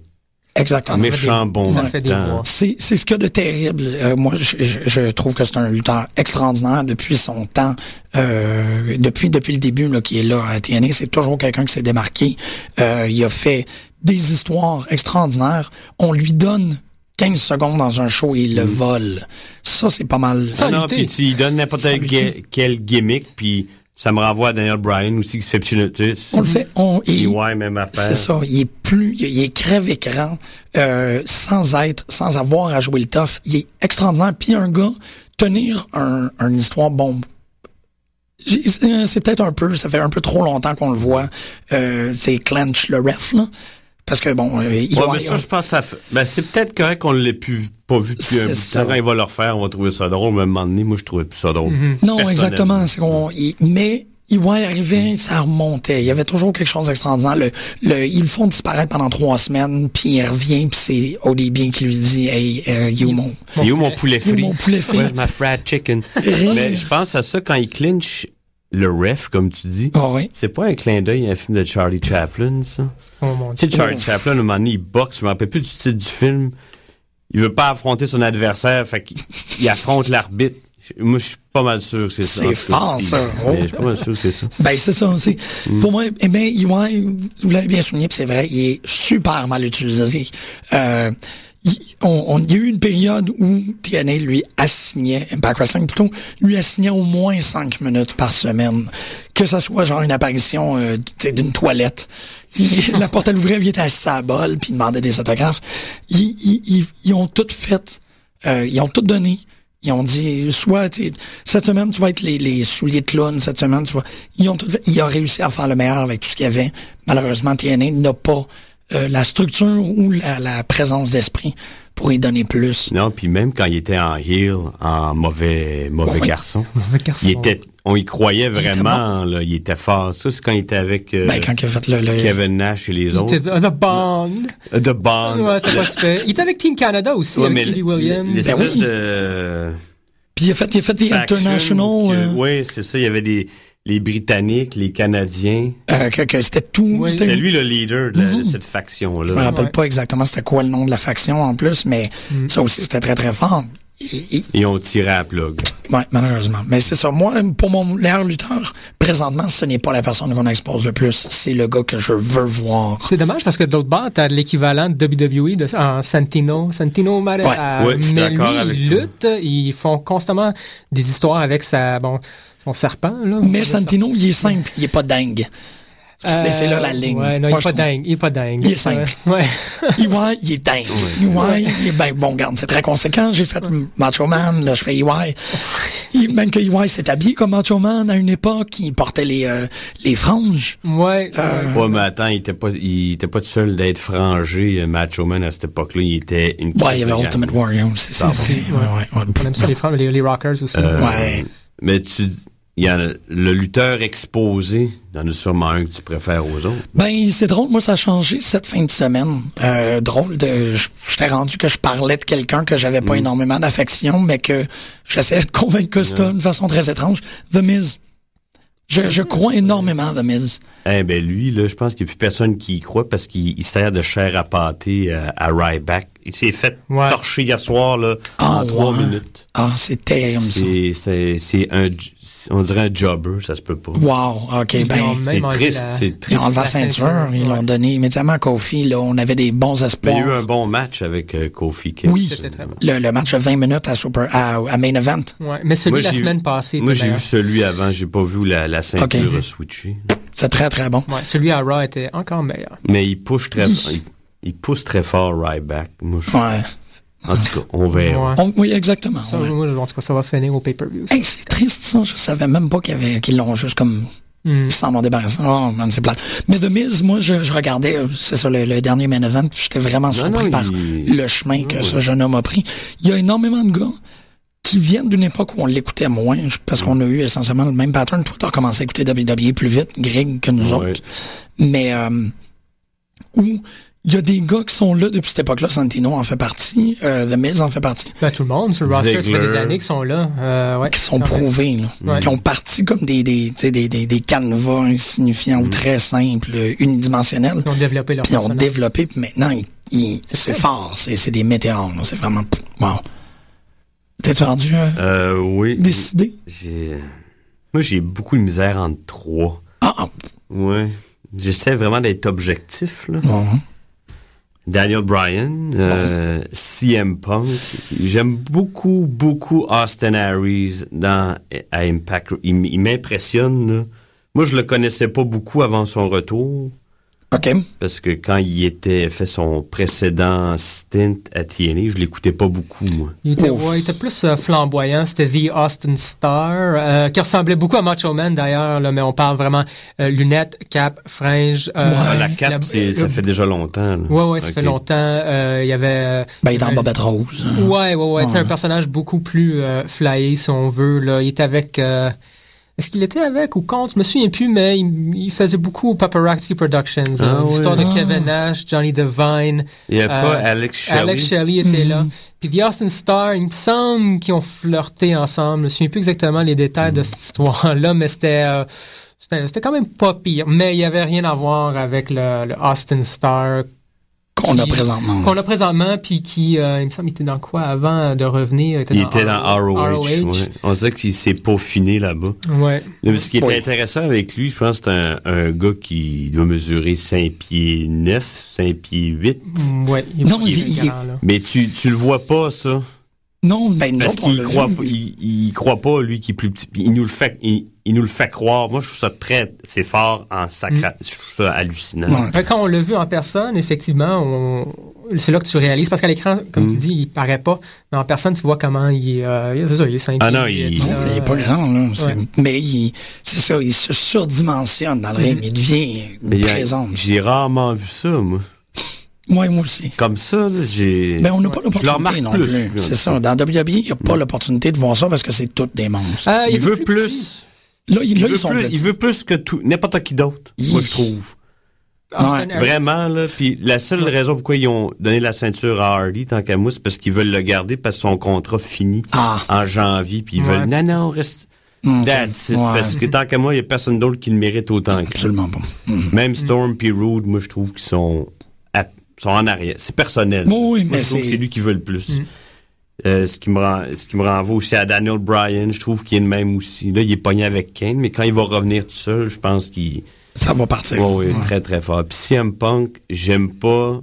Exactement. méchant bon temps. C'est c'est ce qu'il y a de terrible. Euh, moi, je, je- je trouve que c'est un lutteur extraordinaire depuis son temps, euh, depuis depuis le début là, qui est là à TNA. C'est toujours quelqu'un qui s'est démarqué. Euh, il a fait des histoires extraordinaires. On lui donne 15 secondes dans un show et il le vole. Ça, c'est pas mal. Ah non, puis tu lui donnes n'importe quel, quel gimmick, puis ça me renvoie à Daniel Bryan aussi, qui se fait. On le fait. On, Et et- ouais, même affaire. C'est ça. Il est plus, il est crève-écran, euh, sans être, sans avoir à jouer le tough. Il est extraordinaire. Puis un gars, tenir un, une histoire bombe. C'est peut-être un peu, ça fait un peu trop longtemps qu'on le voit. Euh, c'est Clench le ref, là. Parce que bon, euh, il Ouais, va- mais ça, je pense que ça fait- ben, c'est peut-être correct qu'on l'ait plus, pas vu depuis un C'est bout de ça. temps. Quand il va le refaire, on va trouver ça drôle. Mais à un moment donné, moi, je trouvais plus ça drôle. Non, Personnellement. exactement. C'est qu'on, il- mais EY arrivait, ça remontait. Il y avait toujours quelque chose d'extraordinaire. Le, le, ils le font disparaître pendant trois semaines, puis il revient, puis c'est ODB qui lui dit, hey, euh, you mon, Il est où mon poulet You frit? mon poulet frit? Where's my fried chicken? Mais je pense à ça quand il clinch le ref, comme tu dis. Ah oui. C'est pas un clin d'œil à un film de Charlie Chaplin, ça? Oh mon Tu sais, Dieu. Charlie Chaplin, à un moment donné, il boxe, je me rappelle plus du titre du film. Il veut pas affronter son adversaire, fait qu'il il affronte l'arbitre. Moi, je suis pas mal sûr que c'est ça. C'est fort, ça. mais Je suis pas mal sûr que c'est ça. Ben, c'est ça aussi. Mm. Pour moi, eh ben, vous l'avez bien souligné, puis c'est vrai, il est super mal utilisé. Euh, il, on, on- il y a eu une période où TNA lui assignait, Impact Wrestling plutôt, lui assignait au moins cinq minutes par semaine. Que ça soit genre une apparition euh, d'une toilette. Il- [laughs] la porte à l'ouvrir, il était assis à la bol, puis il demandait des autographes. Ils, ils, ils, ils ont tout fait. Euh, ils ont tout donné. Ils ont dit, soit, cette semaine, tu vas être les, les souliers de clown, cette semaine, tu vas... Ils ont tout fait. Il a réussi à faire le meilleur avec tout ce qu'il y avait. Malheureusement, TNA n'a pas euh, la structure ou la, la présence d'esprit pour y donner plus. Non, puis même quand il était en heel, en mauvais mauvais Oui. garçon, [laughs] garçon. il était, on y croyait Il était vraiment, là, il était fort. Ça, c'est quand il était avec euh, Ben, quand il a fait le... le- Kevin Nash et les autres. C'était The Bond. Euh, The Bond. Ouais, c'est pas super. Il était avec Team Canada aussi, Ouais, avec Billy Williams. l'espèce Ben oui. de Puis il a fait, il a fait des faction international... euh, Oui, c'est ça. Il y avait des les Britanniques, les Canadiens. euh, que, que c'était tout... Oui. C'était lui le leader de, la- de cette faction-là. Je me rappelle Ouais. pas exactement c'était quoi le nom de la faction en plus, mais Mm. ça aussi, c'était très, très fort. Il- Ils ont tiré à plug. Ouais, malheureusement. Mais c'est ça. Moi, pour mon meilleur lutteur, présentement, ce n'est pas la personne qu'on expose le plus. C'est le gars que je veux voir. C'est dommage parce que d'autre part, t'as l'équivalent de WWE de, en Santino. Santino, Mare- Ouais. euh, mais d'accord lui, avec il toi. lutte, ils font constamment des histoires avec sa, bon, son serpent, là. Mais Santino, il est simple. Il est pas dingue. C'est là la ligne. Euh, Ouais, non, il est pas trouve. dingue. Il est pas dingue. Il est simple. Ouais. EY, [laughs] il est dingue. EY, il est ben, bon, garde, c'est très conséquent. J'ai fait Macho Man, là, je fais EY. Même que EY s'est habillé comme Macho Man à une époque, il portait les, euh, les franges. Ouais. Euh, Ouais, mais attends, il était pas, il était pas tout seul d'être frangé, Macho Man, à cette époque-là. Il était une Ouais, il y avait. Ultimate Warrior aussi. C'est. Ouais, ouais, ouais. On aime ça, les, femmes, les, les rockers aussi. Euh, Ouais. Mais tu, il y en a, le lutteur exposé, il y en a sûrement un que tu préfères aux autres. Ben, c'est drôle. Moi, ça a changé cette fin de semaine. Euh, drôle de, je- j'étais rendu que je parlais de quelqu'un que j'avais pas énormément d'affection, mais que j'essayais de convaincre Costa d'une façon très étrange. The Miz. Je, je crois énormément à The Miz. Eh ben lui, là, je pense qu'il n'y a plus personne qui y croit parce qu'il il sert de chair à pâté euh, à Ryback. Il s'est fait Ouais. torcher hier soir là, Ah, en trois ouais. minutes. Ah, c'est terrible, ça. C'est, c'est, un, on dirait un jobber, ça se peut pas. Wow. OK, Ils ben, C'est triste, la- c'est ils triste. ont enlevé la ceinture, ils l'ont donné immédiatement à Kofi. Là, on avait des bons espoirs. il y a eu un bon match avec euh, Kofi Kingston. Oui. C'était très bon. le, le match de 20 minutes à, Super, à, à Main Event. Ouais. Mais celui Moi, de la semaine passée. Moi, j'ai vu celui avant, j'ai pas vu la, la ceinture Ok. switcher. C'est très, très bon. Ouais, celui à Raw était encore meilleur. Mais il pousse très, il, il pousse très fort Ryback. Moi, je- Ouais. En tout cas, on verra. Ouais. On- oui, exactement. Ça, ouais. moi, en tout cas, ça va finir au pay-per-view. Hey, c'est triste, ça. Je savais même pas qu'ils l'ont juste comme, ils s'en ont débarrassé. Oh, man, c'est plate. Mais The Miz, moi, je, je regardais, c'est ça, le, le dernier main event, puis j'étais vraiment surpris non, par il- le chemin que ce jeune homme a pris. Il y a énormément de gars qui viennent d'une époque où on l'écoutait moins, parce qu'on a eu essentiellement le même pattern. Toi, t'as commencé à écouter WWE plus vite, Greg, que nous Ouais. autres. Mais, euh, où il y a des gars qui sont là depuis cette époque-là. Santino en fait partie, euh, The Miz en fait partie. Ben, tout le monde sur le roster, ça fait des années qu'ils sont là. Euh, ouais. qui sont prouvés, là, Ouais. qui ont parti comme des des, tu sais, des, des, des canevas insignifiants ou très simples, unidimensionnels, Ils ont développé leur puis ils ont développé, puis maintenant, c'est fort, c'est c'est des météores, là, c'est vraiment... Wow. T'es-tu rendu euh, Euh, oui. décidé? J'ai, moi, j'ai beaucoup de misère entre trois. Ah, ah, Ouais. J'essaie vraiment d'être objectif, là. bon. Daniel Bryan, euh, CM Punk. J'aime beaucoup, beaucoup Austin Harris dans à Impact. Il, il m'impressionne. Moi, je le connaissais pas beaucoup avant son retour. OK. Parce que quand il était fait son précédent stint à TNA, je l'écoutais pas beaucoup, moi. Il était, ouais, il était plus euh, flamboyant. C'était The Austin Star, euh, qui ressemblait beaucoup à Macho Man d'ailleurs, là, mais on parle vraiment euh, lunettes, cap, fringe. euh, Ah, la la- cape, c'est- ça fait déjà longtemps. là. Ouais, ouais, ça fait longtemps. Euh, Il y avait. Ben, il est en euh, bobette rose. hein. Ouais, ouais, ouais. C'est Ouais. un personnage beaucoup plus euh, flyé, si on veut. Là. Il était avec. Euh, Est-ce qu'il était avec ou contre? Je me souviens plus, mais il, il faisait beaucoup au Paparazzi Productions. Ah, euh, ouais. L'histoire de Ah. Kevin Nash, Johnny Devine. Il n'y a Euh, pas Alex Shelley. Alex Shelley était là. Puis The Austin Star, il me semble qu'ils ont flirté ensemble. Je me souviens plus exactement les détails de cette histoire-là, mais c'était. euh, c'était quand même pas pire. Mais il y avait rien à voir avec le, le Austin Star Qu'on a qui- présentement. Qu'on a présentement, puis qui, euh, il me semble, il était dans quoi avant de revenir? Il était dans ROH. ROH. ouais. On dirait qu'il s'est peaufiné là-bas. Ouais. Mais ce qui était Oui. intéressant avec lui, je pense que c'est un, un gars qui doit mesurer 5 pieds 9, 5 pieds 8. Ouais. Il, Non, il est il- il- grand, là. Mais tu, tu le vois pas, ça? Non, ben, Parce qu'il croit, il, il croit pas, lui, qui est plus petit. Il nous le fait, il, il nous le fait croire. Moi, je trouve ça très, c'est fort en sacré. Je trouve ça hallucinant. Ouais. Quand on l'a vu en personne, effectivement, on- c'est là que tu réalises. Parce qu'à l'écran, comme Mm. tu dis, il paraît pas. Mais en personne, tu vois comment il est. euh, c'est ça, il est 5 Ah non, il- Non, il est pas grand, là. Ouais. Mais il, c'est ça, il se surdimensionne dans le ring. Il devient Mais il présent. j'ai rarement vu ça, moi. Moi, moi aussi. Comme ça, j'ai. Ben, on n'a pas l'opportunité non plus, C'est ça. Dans WWE, il n'y a pas l'opportunité de voir ça parce que c'est toutes des monstres. Ah, il, veut plus plus. là, il, Il là, veut ils sont plus, il veut plus que tout, n'importe qui d'autre. Moi, je trouve. Ouais, Harris. Vraiment, là. Puis la seule raison pourquoi ils ont donné la ceinture à Hardy, tant qu'à moi, c'est parce qu'ils veulent le garder parce que son contrat finit Ah. en janvier. Puis ils Ouais. veulent, non, non, reste. Ok. That's it. Ouais. Parce que tant qu'à moi, il n'y a personne d'autre qui le mérite autant que lui. Absolument pas. Mhm. Même Storm puis Rude, moi, je trouve qu'ils sont, sont en arrière. C'est personnel. Oui, oui, Moi, mais je trouve que c'est- lui qui veut le plus. Euh, ce qui me rend, ce qui me renvoie aussi à Daniel Bryan, je trouve qu'il est le même aussi. Là, il est pogné avec Kane, mais quand il va revenir tout seul, je pense qu'il, Ça va partir. ouais, ouais, Ouais. très très fort. Puis CM Punk, j'aime pas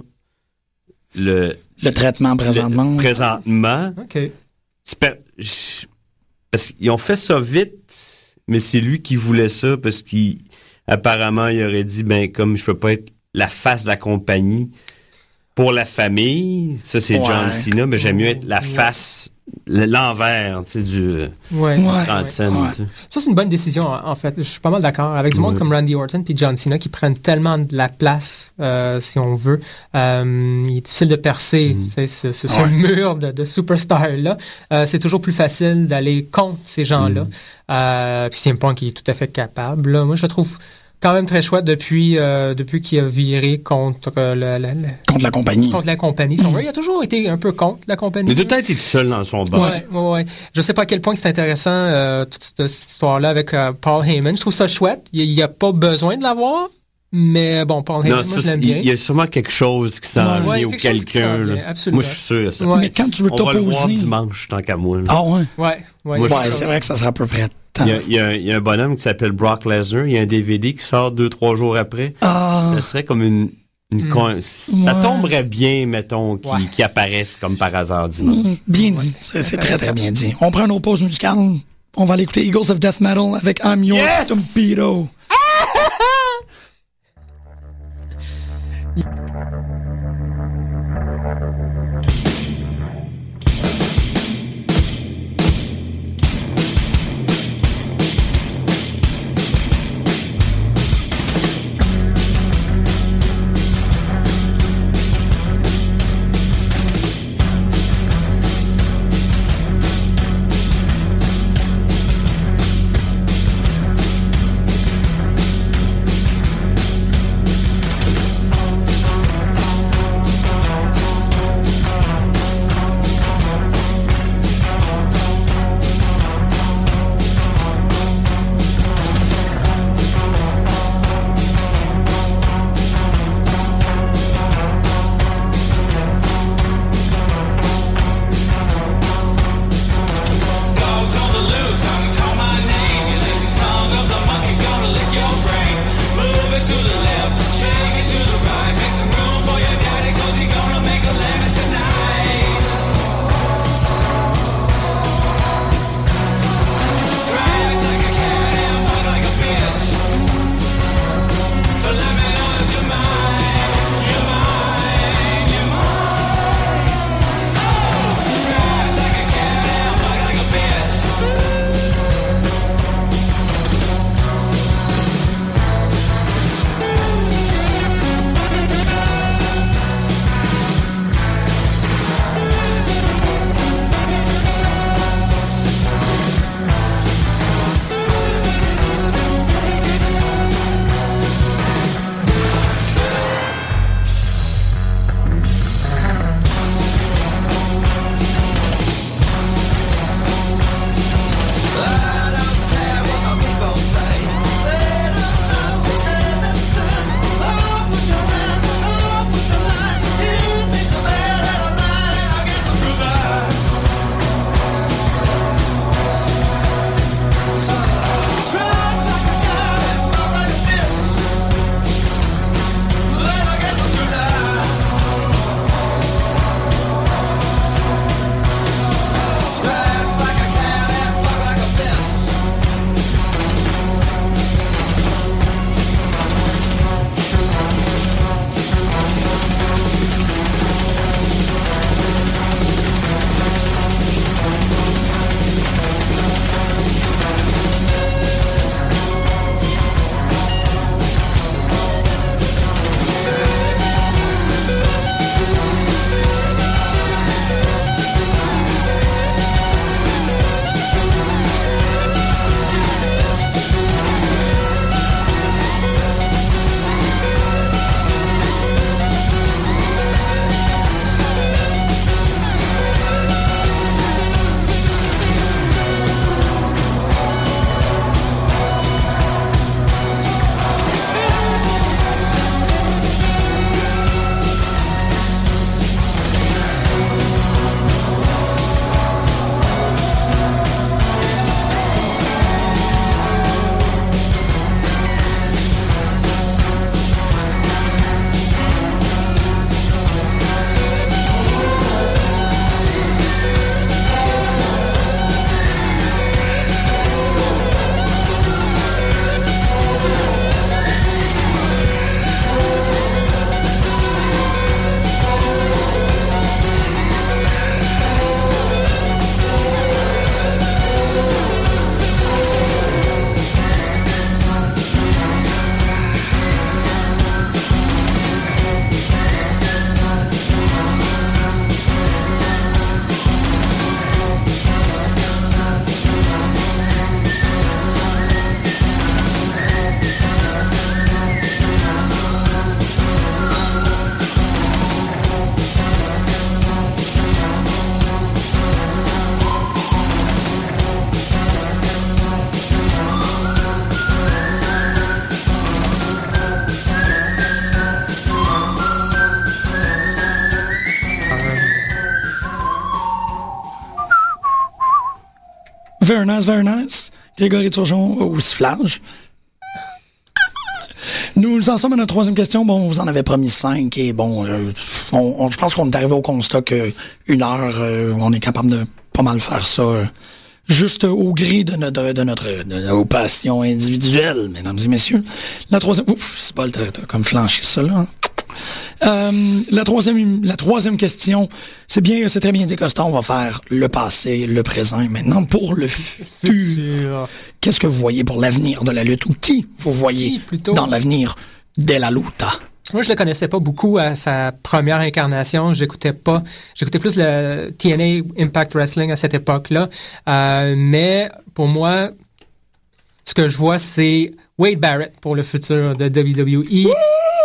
le, Le traitement présentement. le- présentement. OK. C'est per- je- parce qu'ils ont fait ça vite, mais c'est lui qui voulait ça parce qu'il apparemment il aurait dit ben comme je peux pas être la face de la compagnie pour la famille, ça c'est Ouais. John Cena, mais j'aime mieux être la face l'envers, tu sais du Ouais. du Ouais. trentaine, Ouais. tu sais. Ça, c'est une bonne décision, en en fait. Je suis pas mal d'accord. Avec du monde Ouais. comme Randy Orton puis John Cena qui prennent tellement de la place, euh, si on veut. Euh, il est difficile de percer tu sais, ce, ce- ce Ouais. mur de, de superstar-là. Euh, c'est toujours plus facile d'aller contre ces gens-là. Euh, puis CM Punk, il est tout à fait capable. là. Moi, je le trouve quand même très chouette depuis, euh, depuis qu'il a viré contre, euh, le- le- le- Contre la compagnie. contre la compagnie. si on veut. Il a toujours été un peu contre la compagnie. Il a tout été tout seul dans son bar. Ouais, ouais, ouais. Je sais pas à quel point c'est intéressant euh, toute cette, histoire-là avec euh, Paul Heyman. Je trouve ça chouette. Il n'y a pas besoin de l'avoir, mais bon, Paul Heyman, Non, moi ça, je l'aime il bien. il y a sûrement quelque chose qui s'en Ouais, vient ou quelqu'un. Moi, je suis sûr de ça. Ouais. Mais quand tu veux On va le voir t'opposer. dimanche, tant qu'à moi. là. Ah ouais. Ouais, ouais. Moi, Ouais, c'est vrai que ça sera à peu près. Il y, a, il y a- il y a un bonhomme qui s'appelle Brock Lesnar. Il y a un DVD qui sort deux, trois jours après. Ah, Ça serait comme une... une Mm. con- Ça Ouais. tomberait bien, mettons, qu'il Ouais. qu'il apparaisse comme par hasard dimanche. mm, bien dit. C'est c'est très, très bien dit. On prend nos pauses musicales. On va aller écouter Eagles of Death Metal avec I'm Your Yes! Grégory Turgeon au sifflage. Nous en sommes à notre troisième question. Bon, on vous en avait promis cinq et bon, euh, je pense qu'on est arrivé au constat que une heure, euh, on est capable de pas mal faire ça. euh, juste au gré de notre de notre de nos passions individuelles, mesdames et messieurs. La troisième, ouf, c'est pas t'as comme flanché ça là. hein. Euh, la troisième, la troisième question, c'est bien, c'est très bien dit, Costa. On va faire le passé, le présent et maintenant pour le [laughs] futur. Qu'est-ce que vous voyez pour l'avenir de la lutte ou qui vous voyez dans l'avenir de la luta? Moi, je le connaissais pas beaucoup à sa première incarnation. J'écoutais pas, j'écoutais plus le TNA Impact Wrestling à cette époque-là. Euh, mais pour moi, ce que je vois, c'est Wade Barrett pour le futur de WWE.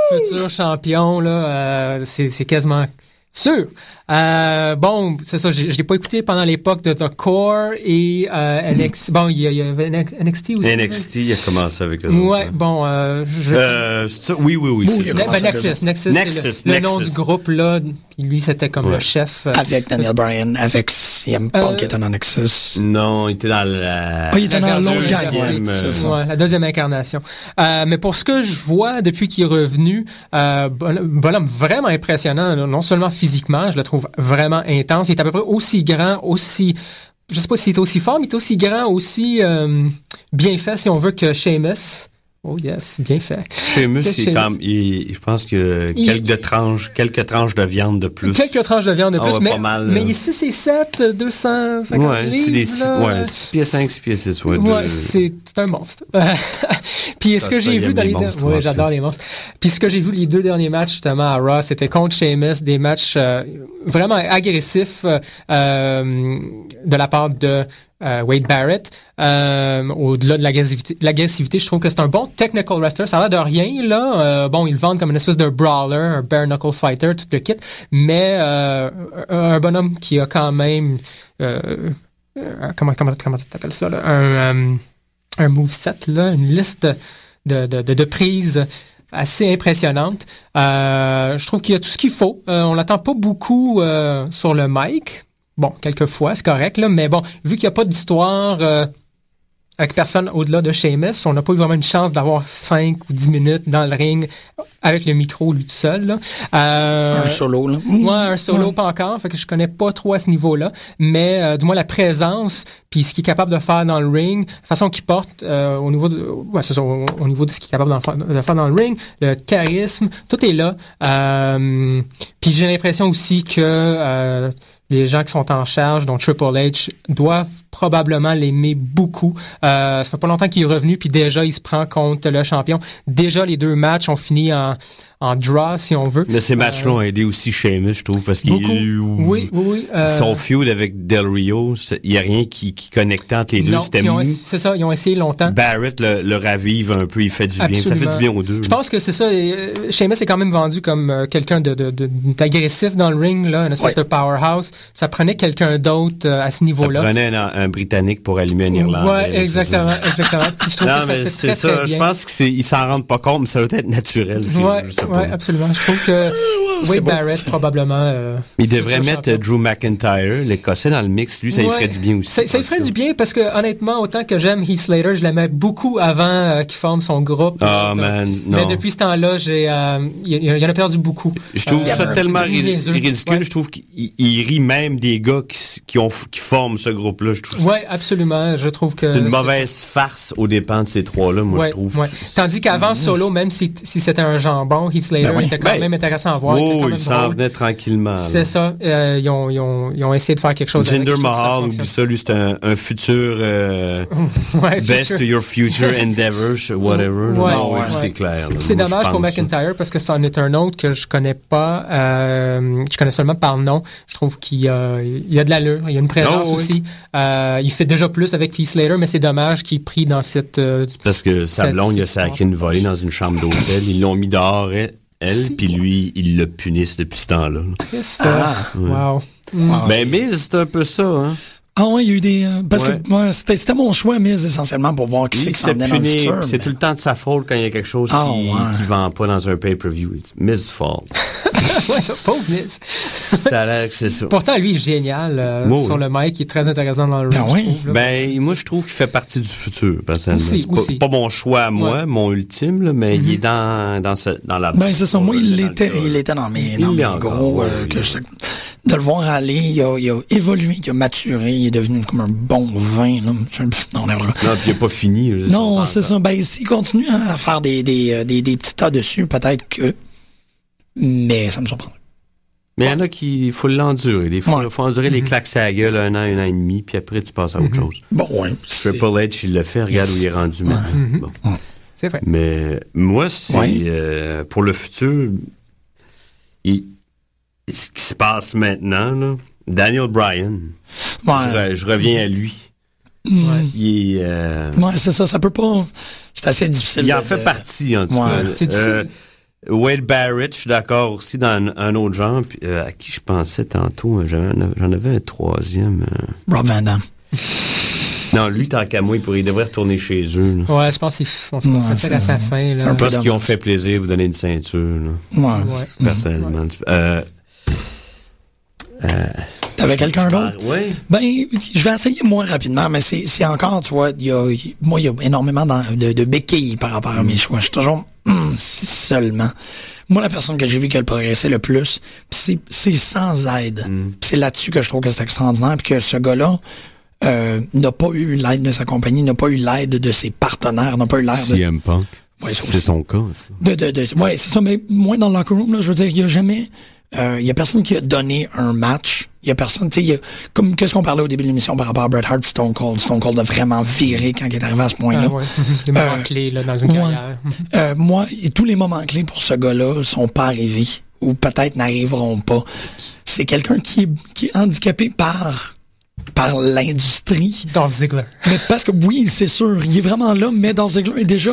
Futur champion, là, euh, c'est c'est quasiment sûr. Euh, bon, c'est ça, je je l'ai pas écouté pendant l'époque de The Core et euh, NXT. Bon, il y, y avait NXT aussi. NXT, il a commencé avec eux. Ouais, bon, euh, je... Euh, c'est ça? oui, oui, oui, c'est ça. Ben, Nexus, Nexus, Nexus, le, le nom du groupe là. Puis lui, c'était comme Ouais. le chef. euh, Avec Daniel Bryan, avec CM Punk Euh, qui était dans Nexus. Non, il était dans la. Ah, il était dans la l'autre gang, ouais, euh, Ouais, la deuxième incarnation. Euh, mais pour ce que je vois depuis qu'il est revenu, euh, bon- bonhomme vraiment impressionnant, non seulement physiquement, je le trouve vraiment intense. Il est à peu près aussi grand, aussi, je sais pas s'il est aussi fort, mais il est aussi grand, aussi euh, bien fait, si on veut, que Sheamus. Oh yes, bien fait. Sheamus, Que il est Sheamus. comme, il- je pense que Il- quelques tranches, quelques tranches de viande de plus. Quelques tranches de viande de Ah plus, mais, pas mal, mais ici c'est 7, 250 Ouais, c'est des, livres. là. ouais, 6 pieds 5, 6 pieds 6, ouais. Ouais, de- c'est c'est un monstre. [laughs] Puis ce que j'ai vu dans les monstres, ouais, j'adore les monstres. Puis ce que j'ai vu les deux derniers matchs justement à Raw, c'était contre Sheamus, des matchs euh, vraiment agressifs euh, euh, de la part de euh, Wade Barrett. Euh, Au-delà de l'agressivité, je trouve que c'est un bon technical wrestler. Ça a l'air de rien là. Euh, bon, ils le vendent comme une espèce de brawler, un bare knuckle fighter, tout le kit. Mais euh, un bonhomme qui a quand même euh, comment comment comment t'appelles ça là? un un moveset là, une liste de de, de, de prises assez impressionnante. Euh, je trouve qu'il y a tout ce qu'il faut. Euh, on l'attend pas beaucoup euh, sur le mic. Bon, quelquefois, c'est correct, là, mais bon, vu qu'il n'y a pas d'histoire euh, avec personne au-delà de Sheamus, on n'a pas eu vraiment une chance d'avoir 5 ou 10 minutes dans le ring avec le micro lui tout seul. Là. Euh, Un solo, là. Ouais, un solo pas encore, fait que je connais pas trop à ce niveau-là, mais euh, du moins la présence, puis ce qu'il est capable de faire dans le ring, la façon qu'il porte euh, au niveau de, ouais, c'est ça, au, au niveau de ce qu'il est capable d'en faire, de faire dans le ring, le charisme, tout est là. Euh, puis j'ai l'impression aussi que euh, les gens qui sont en charge, dont Triple H, doivent probablement l'aimer beaucoup. Euh, ça fait pas longtemps qu'il est revenu, puis déjà, il se prend contre le champion. Déjà, les deux matchs ont fini en, en draw, si on veut. Mais ces matchs-là Euh, ont aidé aussi Sheamus, je trouve, parce qu'il. Oui, oui, oui. euh, Son feud avec Del Rio, il n'y a rien qui, qui connectait entre les deux. C'était. C'est ça, ils ont essayé longtemps. Barrett le, le ravive un peu, il fait du bien. Ça fait du bien aux deux. Je pense que c'est ça. euh, Sheamus est quand même vendu comme euh, quelqu'un de, de, de- d'agressif dans le ring, là, une espèce Ouais. de powerhouse. Ça prenait quelqu'un d'autre à ce Ça niveau-là. prenait un, un Britannique pour allumer un Irlandais. C'est exactement, exactement. [laughs] Puis je trouve non, que ça mais c'est ça. très Je pense qu'ils s'en rendent pas compte, mais ça doit être naturel. chez Ouais, absolument. Je trouve que c'est Wade Barrett, probablement. euh, Il devrait mettre Drew McIntyre, l'Écossais, dans le mix. Lui, ça lui ferait du bien aussi. Ça, ça lui ferait du bien parce que honnêtement, autant que j'aime Heath Slater, je l'aimais beaucoup avant euh, qu'il forme son groupe. Ah, man, Mais depuis ce temps-là, j'ai, euh, il, il en a perdu beaucoup. Je trouve Euh, ça tellement ridicule. Je trouve qu'il il rit même des gars qui, s- qui, ont, qui forment ce groupe-là. Je trouve Ouais, absolument. Je trouve que c'est une mauvaise farce aux dépens de ces trois-là, moi, Ouais, je trouve. ouais. Tandis qu'avant solo, même si, si c'était un jambon, Heath Slater Ben oui. était quand Ben, même intéressant à voir. Oh, il s'en venait tranquillement. C'est ça. Euh, ils, ont, ils, ont, ils ont essayé de faire quelque chose. Jinder Mahal, oublie ça, lui, c'est un, un futur euh, [laughs] Ouais, best future. to your future endeavors, whatever. Ouais, non, ouais. c'est clair. C'est dommage pour. McIntyre parce que c'en est un autre que je connais pas. euh, je connais seulement par nom. Je trouve qu'il y a, il y a de l'allure, il y a une présence Oh, oui. aussi. Euh, il fait déjà plus avec Heath Slater, mais c'est dommage qu'il est pris dans cette. euh, Parce que sa blonde, il a sacré une volée dans une chambre d'hôtel. Ils l'ont mis dehors, elle, elle, puis lui, il le punisse depuis ce temps-là. triste. Ah. Wow. Mm. Ben, mais c'est un peu ça, hein. Ah ouais, il y a eu des... euh, parce Ouais. que ouais, c'était c'était mon choix, mais essentiellement pour voir qui c'est qui se s'en venait dans le punir, futur. puis c'est mais- tout le temps de sa faute quand il y a quelque chose Ah, qui, ouais. qui vend pas dans un pay-per-view. Miss fault. [laughs] Ouais, pauvre Miz. [laughs] ça a l'air que c'est ça. Pourtant, lui, il est génial euh, Oui, sur le mic. Il est très intéressant dans le Ben ring, oui. Ben, moi, je trouve qu'il fait partie du futur, personnellement. Aussi, C'est pas, aussi. pas mon choix à moi, Ouais. mon ultime, là, mais il est dans, dans, ce, dans la... Ben, c'est ça. Moi, il l'était, il était dans mes, Il dans mes encore, gros, ouais, oui. de le voir aller, il a, il a évolué, il a maturé, il est devenu comme un bon vin, là. Non. Non, puis il a pas fini. Non, c'est ça. Ben, s'il continue à faire des, des, euh, des, des petits tas dessus, peut-être que, mais ça me surprend. Mais il y en a qui, il faut l'endurer. Il faut, Ouais. faut endurer Mhm. les claques à la gueule un an, un an et demi, puis après, tu passes à autre chose. Bon, ouais. c'est- Triple H, il l'a fait, regarde Yes. où il est rendu maintenant. Bon. C'est vrai. Mais moi, c'est Ouais. euh, pour le futur, il- ce qui se passe maintenant, là, Daniel Bryan, Ouais. je, re- je reviens à lui. Mm. Il, est, euh, Ouais, c'est ça, ça peut pas, c'est assez difficile. il en de- fait de- partie, en tout Ouais. cas. C'est difficile. Wade Barrett, je suis d'accord aussi dans un, un autre genre, puis, euh, à qui je pensais tantôt, euh, un- j'en avais un troisième. euh. Rob Van Damme. Non, lui, tant qu'à moi, il, pourrait, il devrait retourner chez eux. là. Ouais, je pense qu'ils font Ouais, ça à sa fin. c'est Là. un Je peu pense qu'ils ont fait plaisir de vous donner une ceinture, là, Ouais. Ouais. personnellement. Euh, T'avais quelqu'un d'autre? Oui. Ben, je vais essayer moi rapidement, mais c'est, encore, tu vois, y a, moi, il y a énormément de, de béquilles par rapport à mes choix. Je suis toujours, hum, si seulement. Moi, la personne que j'ai vu qui a le progressé le plus, c'est, sans aide. Pis C'est là-dessus que je trouve que c'est extraordinaire, puis que ce gars-là euh, n'a pas eu l'aide de sa compagnie, n'a pas eu l'aide de ses partenaires, n'a pas eu l'aide de... CM Punk. Ouais, C'est son cas. ça. De, de, de- ouais, c'est ça, mais moins dans le locker room, là, je veux dire, il y a jamais, euh, il y a personne qui a donné un match. Il y a personne, tu sais, comme, qu'est-ce qu'on parlait au début de l'émission par rapport à Bret Hart Stone Cold? Stone Cold a vraiment viré quand il est arrivé à ce point-là. Ah, ouais. [laughs] Des moments Euh, clés là, dans une carrière. [laughs] Euh, moi, et tous les moments clés pour ce gars-là sont pas arrivés ou peut-être n'arriveront pas. C'est quelqu'un qui est, qui est handicapé par par l'industrie. Dolph Ziggler. Mais parce que oui, c'est sûr, il est vraiment là, mais Dolph Ziggler est déjà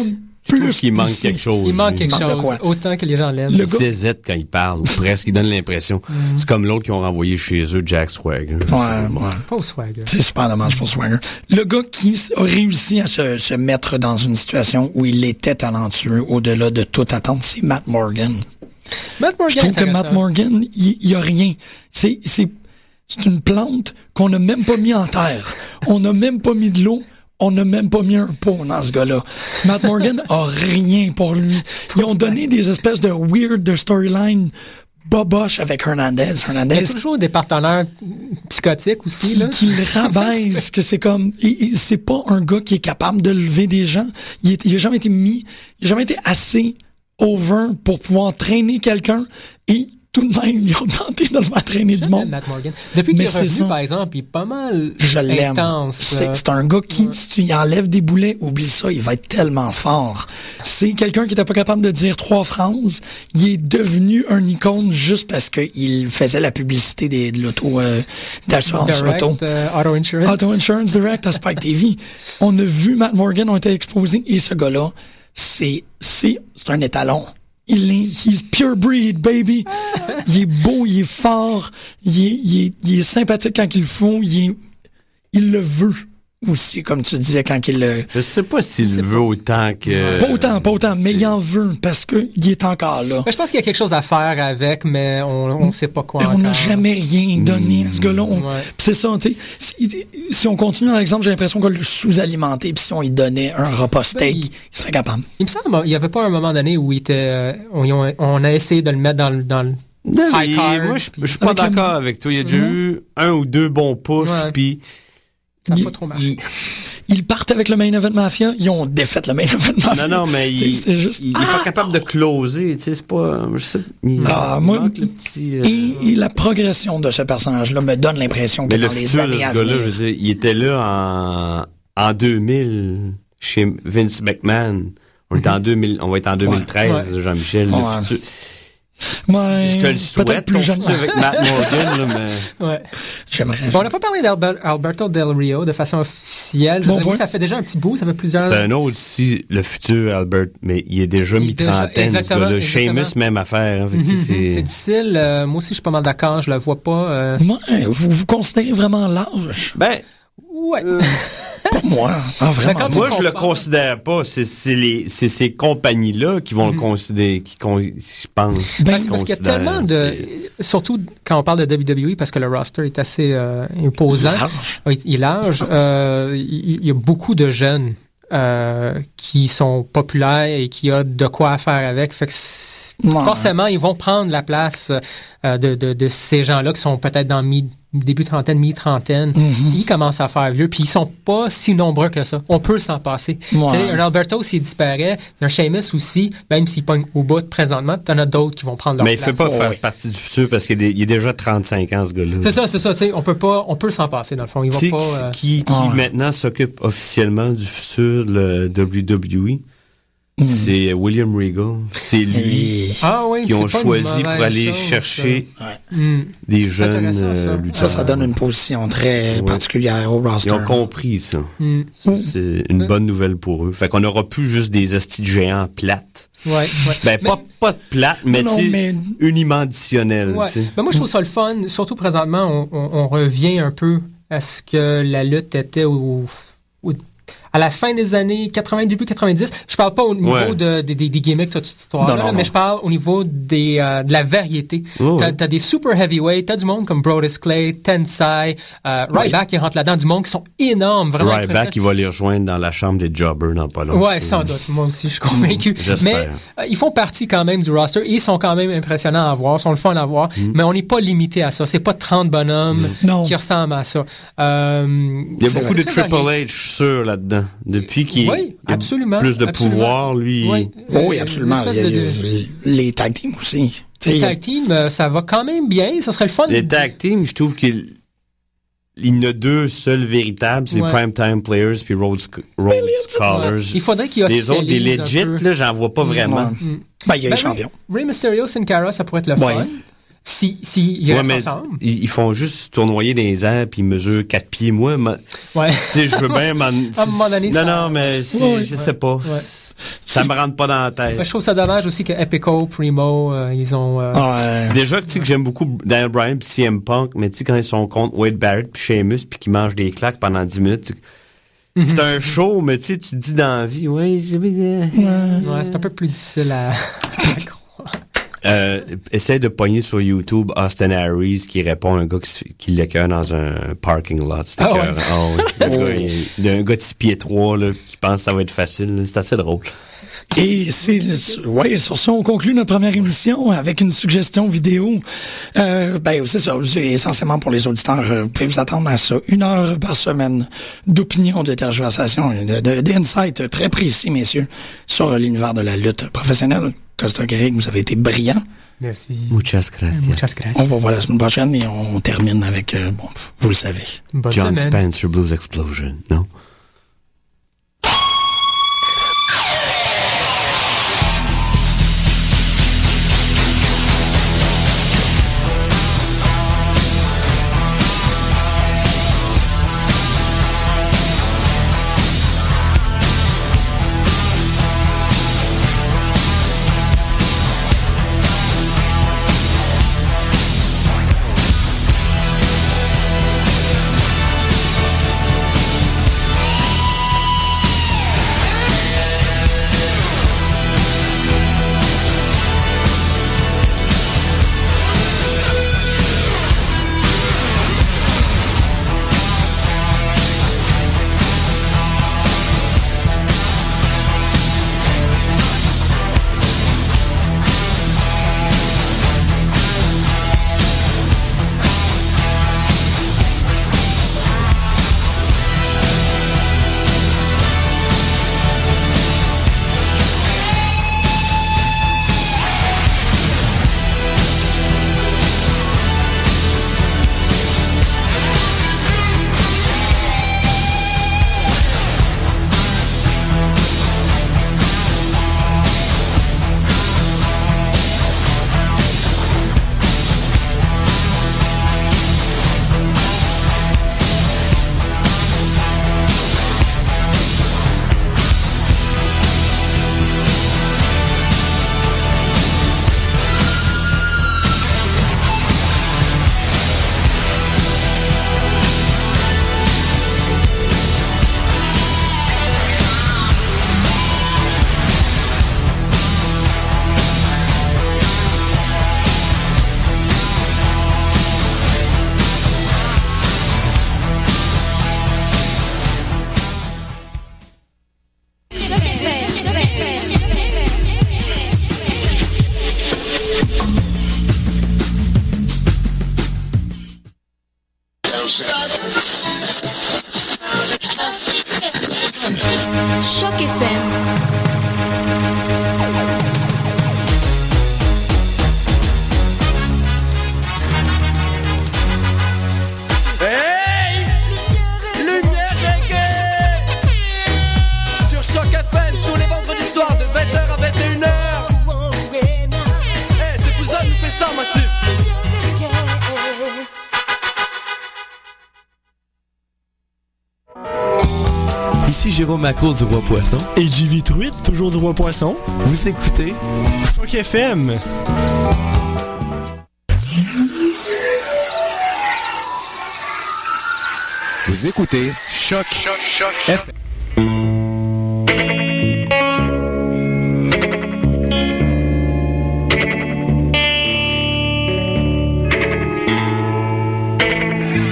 plus qu'il manque quelque chose. Il manque quelque chose. quoi? Autant que les gens l'aiment. Le zézette quand il parle, ou presque. Il donne l'impression. C'est comme l'autre qui ont renvoyé chez eux, Jack Swagger. Ouais, ouais. Pas au swagger. C'est super dommage pour Swagger. Le gars qui a réussi à se, se mettre dans une situation où il était talentueux au-delà de toute attente, c'est Matt Morgan. Matt Morgan. Je trouve que. Matt Morgan, il a rien. C'est c'est c'est une plante qu'on n'a même pas mis en terre. On n'a même pas mis de l'eau. On n'a même pas mis un pot dans ce gars-là. Matt Morgan a rien pour lui. Ils ont donné des espèces de weird de storyline boboche avec Hernandez. Il y a Hernandez toujours des partenaires psychotiques aussi. qui, Là. qui rabaisse, que c'est comme, c'est pas un gars qui est capable de lever des gens. Il, est- il a jamais été mis, il a jamais été assez over pour pouvoir traîner quelqu'un et tout de même, ils ont tenté de le faire traîner du monde. Matt Morgan. Depuis qu'il est revenu, ça. par exemple, il est pas mal Je l'aime. intense. C'est un gars qui, si tu y enlèves des boulets, oublie ça, il va être tellement fort. C'est quelqu'un qui était pas capable de dire trois phrases. Il est devenu un icône juste parce qu'il faisait la publicité des, de l'auto, euh, d'assurance auto. euh, Auto Insurance. Auto Insurance Direct à Spike TV. On a vu Matt Morgan, on été exposés, et ce gars-là, c'est, c'est, c'est un étalon. Il est, he's pure breed, baby. Il est beau, il est fort, il est, il est, il est sympathique quand il le faut, il est, il le veut aussi, comme tu disais, quand il le, Je sais pas s'il le veut autant que... pas autant, pas autant, mais il en veut parce que il est encore là. Mais je pense qu'il y a quelque chose à faire avec, mais on ne sait pas quoi Mais on n'a jamais rien donné à ce gars-là. On- Ouais. Pis C'est ça, tu sais. Si, si on continue dans l'exemple, j'ai l'impression qu'on l'a sous-alimenté. Puis si on lui donnait un repas steak, Ben, il- il serait capable. Il me semble qu'il n'y avait pas un moment donné où il était, euh, on, a essayé de le mettre dans le, dans le Non, high card, moi, je je suis pas le- d'accord avec toi. Il y a déjà eu un ou deux bons pushs, puis Ça Il- pas trop marché. il- Ils partent avec le main event mafia, ils ont défait le main event mafia. Non, non, mais [laughs] il, juste. il est pas capable de closer, tu sais, c'est pas, je sais, il, Ah, moi- le petit, euh, Et, et la progression de ce personnage-là me donne l'impression que mais le dans les futur années ce à gars-là, venir, je veux dire, il était là en, en 2000 chez Vince McMahon. On est en 2000, on va être en 2013, Ouais. Jean-Michel. Ouais. Ouais, Je te le peut-être souhaite, plus futur avec Matt Morgan, là, mais... [laughs] Ouais. J'aimerais. Bon, on n'a pas parlé d'Alberto Del Rio de façon officielle. Bon ça fait déjà un petit bout, ça fait plusieurs... C'est un autre aussi, le futur Albert, mais il est déjà mi-trentaine, ce exactement, gars-là. Seamus, même affaire. hein. Mhm, c'est- C'est difficile. euh, moi aussi, je suis pas mal d'accord. Je le vois pas. euh, Ouais, vous, vous considérez vraiment l'âge? Ben, Ouais. [laughs] Pas moi. Ah, vraiment. quand tu moi, je le considère pas. C'est ces compagnies-là qui vont le considérer, qui, con- je pense. Ben, Parce, parce qu'il y a tellement de... Surtout quand on parle de WWE, parce que le roster est assez euh, imposant. Large. Il est large. Euh, il il y a beaucoup de jeunes euh, qui sont populaires et qui ont de quoi faire avec. Fait que c'est- Ouais. forcément, ils vont prendre la place euh, de, de, de ces gens-là qui sont peut-être dans mi début trentaine, mi-trentaine. Mhm. Ils commencent à faire vieux, puis ils sont pas si nombreux que ça. On peut s'en passer. Ouais. Tu sais, Un Alberto, s'il disparaît, un Seamus aussi, même s'il pogne au bout présentement, t'en as d'autres qui vont prendre leur Mais il place. fait pas Oh, faire partie du futur parce qu'il est, il est déjà 35 ans, ce gars-là. C'est ça, c'est ça. tu sais, On peut pas, on peut s'en passer dans le fond. Ils vont Tu sais pas. qui, euh, qui, qui Ouais. maintenant s'occupe officiellement du futur de la WWE? Mhm. C'est William Regal. C'est lui Et- Ah oui, qui ont choisi pour aller chose, chercher ça. Hmm. des jeunes ça. euh, Ça, lutteurs. ça donne une position très Ouais. particulière au roster. Ils ont compris ça. Hmm. C'est une bonne nouvelle pour eux. Fait qu'on n'aura plus juste des hosties de géants plates. Ouais, ouais. Ben, pas, pas de plates, mais, Non, mais-. Ouais. Ben moi, je trouve ça le fun. Surtout présentement, on, on- on revient un peu à ce que la lutte était au, au- à la fin des années 80, début 90. Je parle pas au niveau Ouais. de, des- gimmicks, toute cette histoire Non, non, non. mais je parle au niveau des, euh, de la variété. Oh, t'as, t'as des super heavyweight, t'as du monde comme Brodus Clay, Tensai, euh, Ryback qui rentre là-dedans, du monde qui sont énormes, vraiment Ryback, il va les rejoindre dans la chambre des jobbers dans pas longtemps. Ouais, sans doute. Moi aussi, je suis convaincu. J'espère. Mais euh, ils font partie quand même du roster. Ils sont quand même impressionnants à voir, sont le fun à voir. Mm. Mais on n'est pas limité à ça. C'est pas 30 bonhommes Non. qui ressemblent à ça. Euh, Il y a beaucoup de Triple. H sûr là-dedans. Depuis qu'il Oui, a absolument, plus de absolument. pouvoir, lui. Oui, Oh oui, absolument. Il y a- de- les tag teams aussi. Les tag team, euh, ça va quand même bien. Ça serait le fun. Les tag teams, je trouve qu'il il y en a deux seuls véritables, c'est Ouais. les Primetime Players puis Rhodes, Rhodes Scholars. Il faudrait qu'ils Les autres, des legit, là, j'en vois pas vraiment. Ouais. Mm. Ben, il y a Ben les oui, champions. Rey Mysterio, Sin Cara, ça pourrait être le Ouais. fun. Si, si ils Ouais, restent mais ensemble. ils, ils font juste tournoyer dans les airs puis ils mesurent 4 pieds. Moi, ma- Ouais. tu sais, je veux bien m'en... [laughs] À un moment donné, non, ça- non, mais je ouais. sais pas. Ouais. Ça me rentre pas dans la tête. Ben, je trouve ça dommage aussi que Epico, Primo, euh, ils ont. euh, Ouais. Déjà, tu sais que j'aime beaucoup Daniel Bryan puis CM Punk, mais tu sais, quand ils sont contre Wade Barrett puis Sheamus puis qu'ils mangent des claques pendant 10 minutes, tu sais, Mhm. c'est un show, mais tu sais, tu te dis dans la vie, ouais, c'est... Ouais, c'est un peu plus difficile à, [laughs] à croire. Euh, essaye de pogner sur YouTube Austin Harris qui répond à un gars qui, qui l'écœure dans un parking lot. C'était Ah ouais. Ah oui. Le gars, il- un de 6 pieds 3 là, qui pense que ça va être facile. C'est assez drôle. Et c'est ouais, sur ça, on conclut notre première émission avec une suggestion vidéo. Euh, ben, c'est ça, c'est essentiellement pour les auditeurs. euh, Vous pouvez vous attendre à ça. Une heure par semaine d'opinion, de tergiversation, d'insight très précis, messieurs, sur l'univers de la lutte professionnelle. Costa Greg, vous avez été brillant. Merci. Muchas gracias. Muchas gracias. On va voir la semaine prochaine et on termine avec, euh, bon, vous le savez. Bonne John semaine. Spencer Blues Explosion, non? Macro du Roi Poisson. Et JV Truitt, toujours du Roi Poisson. Vous écoutez Choc FM. Vous écoutez Choc FM.